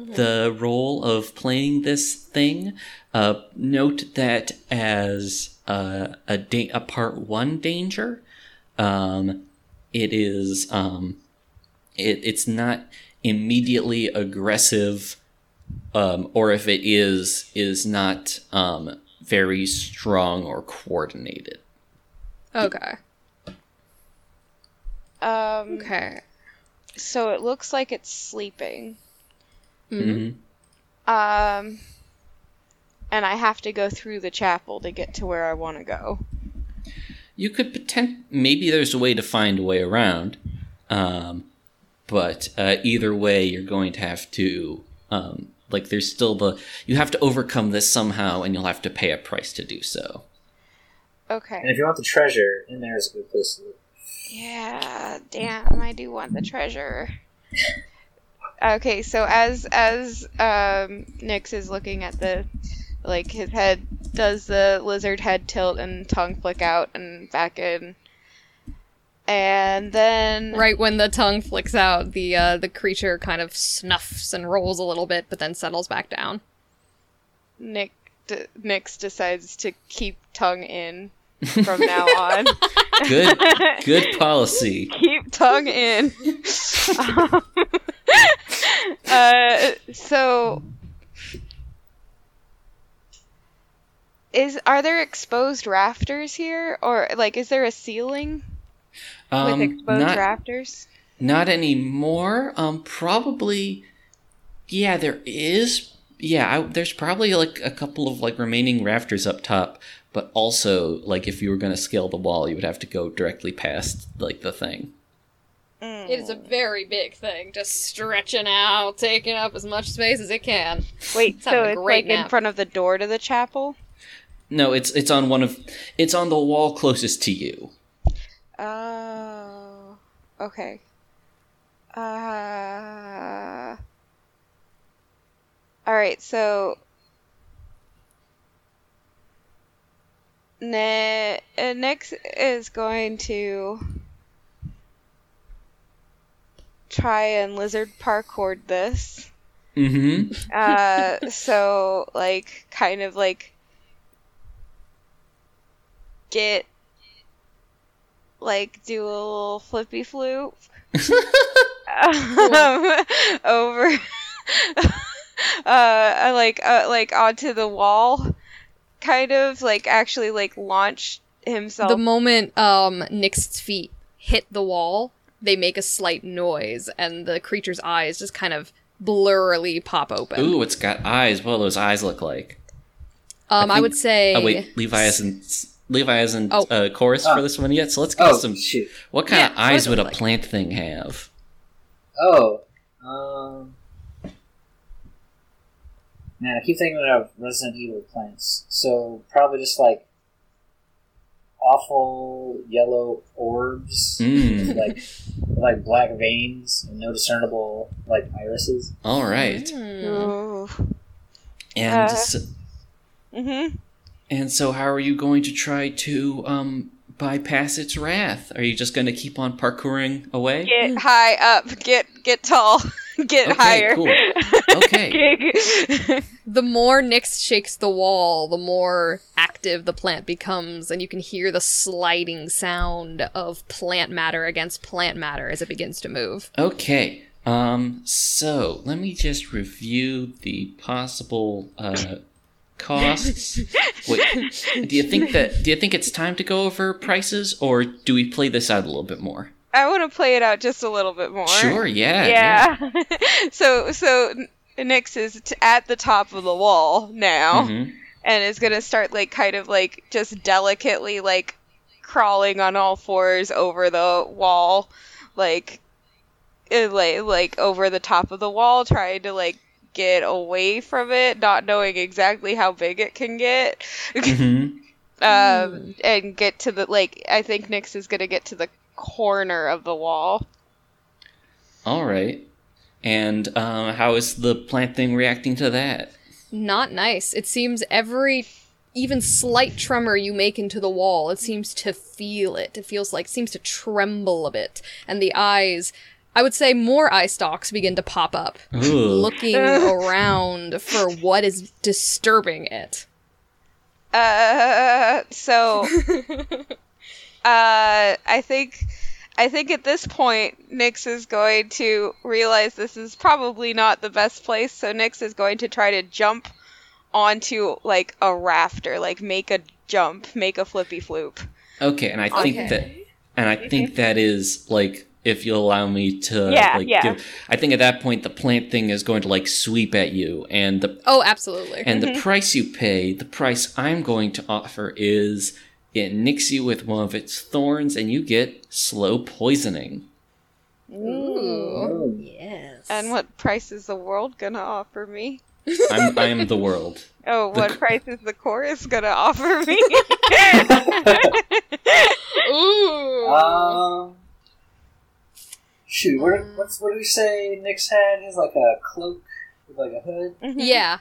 Speaker 1: the role of playing this thing. Uh, note that as uh, a da- a part one danger, um, it is um, it, it's not immediately aggressive um, or if it is is not um, very strong or coordinated
Speaker 2: okay
Speaker 4: Um.
Speaker 2: okay
Speaker 4: So it looks like it's sleeping.
Speaker 2: Mhm.
Speaker 1: Mhm.
Speaker 4: Um. And I have to go through the chapel to get to where I want to go.
Speaker 1: you could pretend maybe there's a way to find a way around um, but uh, either way, you're going to have to um, like there's still the you have to overcome this somehow, and you'll have to pay a price to do so.
Speaker 4: Okay.
Speaker 3: And if you want the treasure, in there is a good place to look.
Speaker 4: Yeah, damn, I do want the treasure. Okay, so as as um Nyx is looking at the like his head does the lizard head tilt and tongue flick out and back in. And then
Speaker 2: Right when the tongue flicks out, the uh, the creature kind of snuffs and rolls a little bit, but then settles back down.
Speaker 4: Nick d- Nyx decides to keep tongue in from now on.
Speaker 1: Good, good policy.
Speaker 4: keep tongue in. Um, uh, so, is are there exposed rafters here, or like is there a ceiling
Speaker 1: Um,
Speaker 4: with exposed
Speaker 1: not,
Speaker 4: rafters?
Speaker 1: not anymore. Um, probably. Yeah, there is. Yeah, I, there's probably like a couple of like remaining rafters up top, but also like if you were going to scale the wall, you would have to go directly past like the thing.
Speaker 2: It is a very big thing, just stretching out, taking up as much space as it can.
Speaker 4: Wait,
Speaker 2: It's
Speaker 4: so it's
Speaker 2: great
Speaker 4: like in front of the door to the chapel?
Speaker 1: No, it's it's on one of it's on the wall closest to you.
Speaker 4: Oh, okay. Uh. All right, so ne- uh, Nyx is going to try and lizard parkour this.
Speaker 1: Mm-hmm.
Speaker 4: Uh, so like kind of like get like do a little flippy floop um, over uh like uh, like onto the wall kind of like actually like launch himself
Speaker 2: The moment um Nyx's feet hit the wall, they make a slight noise, and the creature's eyes just kind of blurrily pop open.
Speaker 1: Ooh, it's got eyes. What do those eyes look like?
Speaker 2: um, I,
Speaker 1: think-
Speaker 2: would say.
Speaker 1: Oh wait, Levi hasn't Levi hasn't
Speaker 2: Oh.
Speaker 1: uh, chorus
Speaker 3: Oh.
Speaker 1: for this one yet. So let's get
Speaker 3: Oh
Speaker 1: some.
Speaker 3: shoot!
Speaker 1: What kind
Speaker 2: Yeah,
Speaker 1: of eyes would a
Speaker 2: like?
Speaker 1: plant thing have?
Speaker 3: Oh, um, man, I keep thinking of Resident Evil plants. So probably just like awful yellow orbs,
Speaker 1: Mm.
Speaker 3: like like black veins and no discernible like irises.
Speaker 1: All right.
Speaker 4: Ooh.
Speaker 1: and
Speaker 4: Uh.
Speaker 1: so,
Speaker 4: Mm-hmm.
Speaker 1: and so how are you going to try to um bypass its wrath? Are you just going to keep on parkouring away?
Speaker 4: Get high up. Get get tall. Get
Speaker 1: Okay,
Speaker 4: higher.
Speaker 1: cool. Okay.
Speaker 2: The more Nyx shakes the wall, the more active the plant becomes, and you can hear the sliding sound of plant matter against plant matter as it begins to move.
Speaker 1: Okay. Um. So let me just review the possible uh costs. Wait. Do you think that? Do you think it's time to go over prices, or do we play this out a little bit more?
Speaker 4: I want to play it out just a little bit more.
Speaker 1: Sure. Yeah. Yeah.
Speaker 4: Yeah. so so Nyx is t- at the top of the wall now,
Speaker 1: Mhm.
Speaker 4: and is gonna start like kind of like just delicately like crawling on all fours over the wall, like uh, like like over the top of the wall, trying to like get away from it, not knowing exactly how big it can get.
Speaker 1: Mhm.
Speaker 4: um, and get to the like. I think Nyx is gonna get to the corner of the wall.
Speaker 1: All right. And um, how is the plant thing reacting to that?
Speaker 2: Not nice. It seems every even slight tremor you make into the wall, it seems to feel it. It feels like seems to tremble a bit. And the eyes I would say more eye stalks begin to pop up,
Speaker 1: Ooh.
Speaker 2: looking around for what is disturbing it.
Speaker 4: Uh, so, uh, I think, I think at this point, Nyx is going to realize this is probably not the best place. So Nyx is going to try to jump onto like a rafter, like make a jump, make a flippy floop.
Speaker 1: Okay, and I think
Speaker 2: Okay.
Speaker 1: that, and I think that is like, if you'll allow me to,
Speaker 4: Yeah,
Speaker 1: like,
Speaker 4: yeah.
Speaker 1: give, I think at that point the plant thing is going to like sweep at you, and the
Speaker 2: Oh, absolutely.
Speaker 1: and the price you pay, the price I'm going to offer is it nicks you with one of its thorns, and you get slow poisoning.
Speaker 2: Ooh.
Speaker 3: Ooh.
Speaker 2: Yes.
Speaker 4: And what price is the world gonna offer me?
Speaker 1: I'm I am the world.
Speaker 4: Oh, what
Speaker 1: c-
Speaker 4: price is the chorus gonna offer me?
Speaker 2: Ooh.
Speaker 3: Um. Shoot, what, what's what did we say? Nyx had is like a cloak with like a hood. Mm-hmm.
Speaker 2: yeah.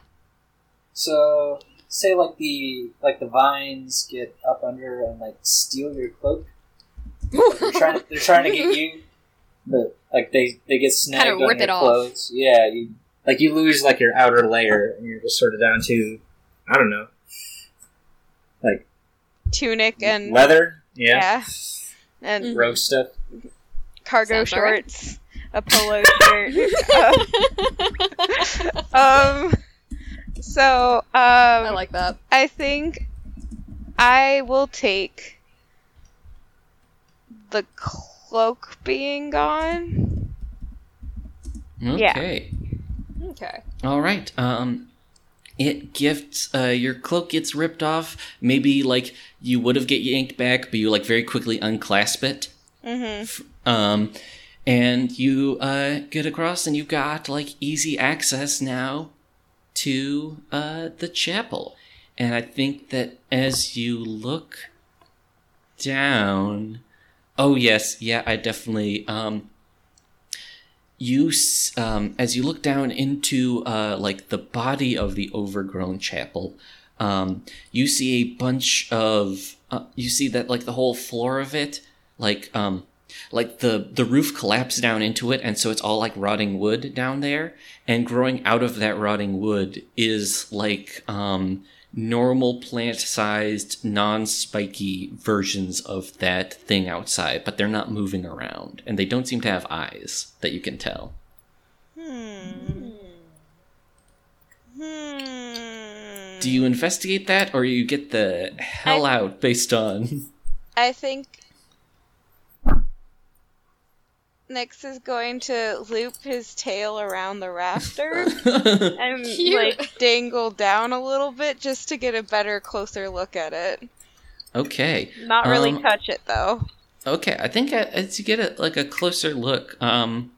Speaker 3: So say like the like the vines get up under and like steal your cloak. They're trying they're trying to get you, but like they they get snagged
Speaker 2: Kinda
Speaker 3: on
Speaker 2: rip
Speaker 3: your
Speaker 2: it off.
Speaker 3: clothes. Yeah, you like you lose like your outer layer and you're just sort of down to I don't know like
Speaker 4: Tunic and
Speaker 3: leather. Yeah,
Speaker 4: yeah, and
Speaker 3: rogue stuff.
Speaker 4: Cargo
Speaker 2: Sounds alright.
Speaker 4: shorts, a polo shirt. um, so um,
Speaker 2: I like that.
Speaker 4: I think I will take the cloak being gone. Yeah.
Speaker 1: Okay.
Speaker 2: Okay.
Speaker 1: All right. Um, it gets uh, your cloak gets ripped off. Maybe like you would have get yanked back, but you like very quickly unclasp it.
Speaker 4: Mm-hmm.
Speaker 1: Um, and you uh, get across, and you've got like easy access now to uh, the chapel. And I think that as you look down, oh yes, yeah, I definitely um, you um, as you look down into uh, like the body of the overgrown chapel um, you see a bunch of uh, you see that like the whole floor of it like um, like the the roof collapsed down into it and so it's all like rotting wood down there and growing out of that rotting wood is like um, normal plant sized non-spiky versions of that thing outside but they're not moving around and they don't seem to have eyes that you can tell
Speaker 4: Hmm. Hmm.
Speaker 1: do you investigate that or you get the hell
Speaker 4: I-
Speaker 1: out based on
Speaker 4: I think Nyx is going to loop his tail around the rafter and
Speaker 2: Cute.
Speaker 4: like dangle down a little bit just to get a better, closer look at it.
Speaker 1: okay
Speaker 4: Not really
Speaker 1: Um,
Speaker 4: touch it though.
Speaker 1: okay i think a- as you get a, like a closer look um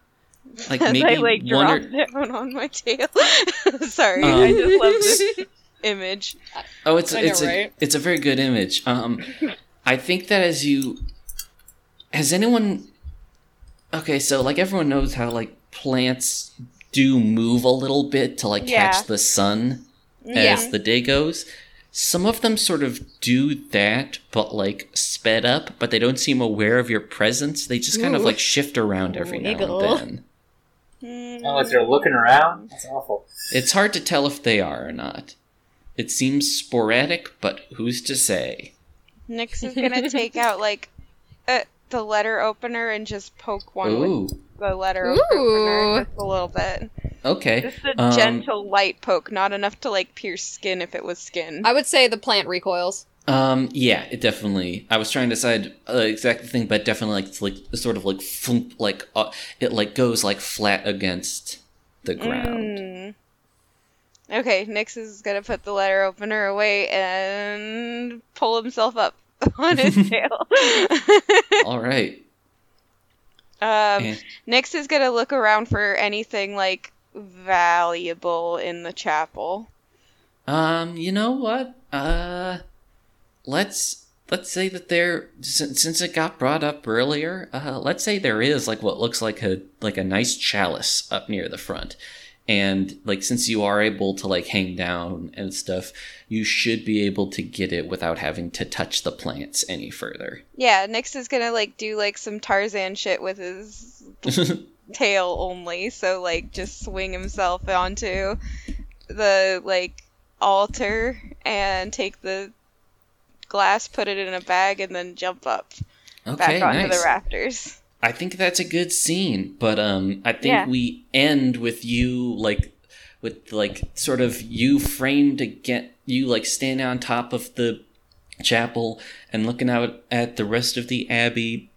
Speaker 1: like
Speaker 4: As
Speaker 1: maybe
Speaker 4: I like
Speaker 1: one
Speaker 4: drop
Speaker 1: or
Speaker 4: down on my tail. Sorry,
Speaker 1: Um,
Speaker 4: I just love this image.
Speaker 1: Oh, it's
Speaker 2: I know,
Speaker 1: it's a
Speaker 2: right?
Speaker 1: it's a very good image. Um, I think that as you has anyone okay, so like everyone knows how like plants do move a little bit to like
Speaker 4: Yeah.
Speaker 1: catch the sun
Speaker 4: Yeah.
Speaker 1: as the day goes. Some of them sort of do that, but like sped up, but they don't seem aware of your presence. They just kind of like shift around every now
Speaker 2: Wiggle.
Speaker 1: and then.
Speaker 4: Unless
Speaker 3: Oh, if they're looking around, that's awful.
Speaker 1: It's hard to tell if they are or not. It seems sporadic, but who's to say?
Speaker 4: Nyx is gonna take out like uh, the letter opener and just poke one with the letter
Speaker 2: Ooh.
Speaker 4: opener just a little bit.
Speaker 1: okay.
Speaker 4: Just a
Speaker 1: Um,
Speaker 4: gentle light poke, not enough to like pierce skin if it was skin.
Speaker 2: I would say the plant recoils.
Speaker 1: Um, yeah, it definitely. I was trying to decide uh, exact thing, but definitely like it's like sort of like flump, like uh, it like goes like flat against the ground.
Speaker 4: Mm. Okay, Nyx is gonna put the letter opener away and pull himself up on his tail.
Speaker 1: All right.
Speaker 4: um,
Speaker 1: And-
Speaker 4: Nyx is gonna look around for anything like valuable in the chapel.
Speaker 1: Um, you know what? Uh, let's let's say that there since, since it got brought up earlier. Uh, let's say there is like what looks like a like a nice chalice up near the front. And like since you are able to like hang down and stuff, you should be able to get it without having to touch the plants any further.
Speaker 4: Yeah, Nyx is gonna like do like some Tarzan shit with his tail only, so like just swing himself onto the like altar and take the glass, put it in a bag, and then jump up
Speaker 1: okay,
Speaker 4: back onto
Speaker 1: nice.
Speaker 4: the rafters.
Speaker 1: I think that's a good scene, but um, I think
Speaker 4: Yeah.
Speaker 1: we end with you like, with like sort of you framed again, you like standing on top of the chapel and looking out at the rest of the abbey,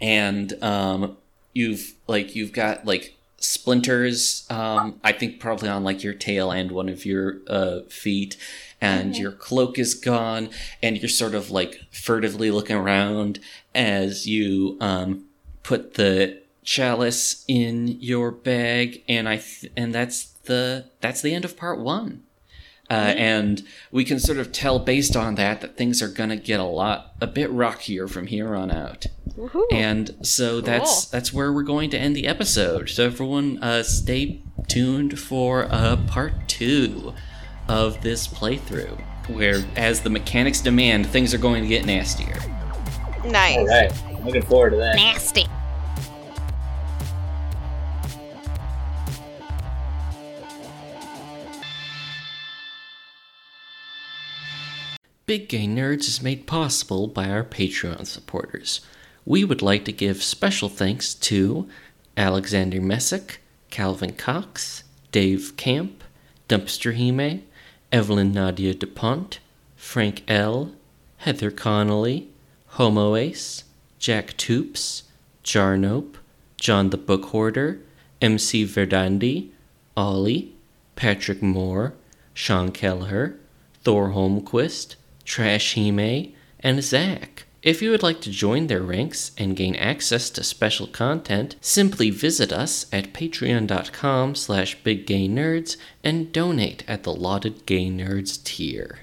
Speaker 1: and um, you've like you've got like splinters. Um, I think probably on like your tail and one of your uh feet. And your cloak is gone, and you're sort of like furtively looking around as you um, put the chalice in your bag, and I th- and that's the that's the end of part one. Uh, and we can sort of tell based on that that things are gonna get a lot a bit rockier from here on out.
Speaker 2: Woohoo.
Speaker 1: And so that's that's where we're going to end the episode. So everyone, uh, stay tuned for uh, part two of this playthrough, where as the mechanics demand, things are going to get nastier.
Speaker 4: Nice.
Speaker 3: All right, I'm looking forward to that.
Speaker 5: Nasty.
Speaker 1: Big Gay Nerds is made possible by our Patreon supporters. We would like to give special thanks to Alexander Messick, Calvin Cox, Dave Camp, Dumpster Hime, Evelyn Nadia DuPont, Frank L., Heather Connolly, Homo Ace, Jack Toops, Jarnope, John the Book Hoarder, MC Verdandi, Ollie, Patrick Moore, Sean Kelleher, Thor Holmquist, Trash Hime, and Zach. If you would like to join their ranks and gain access to special content, simply visit us at patreon.com slash biggaynerds and donate at the lauded gay nerds tier.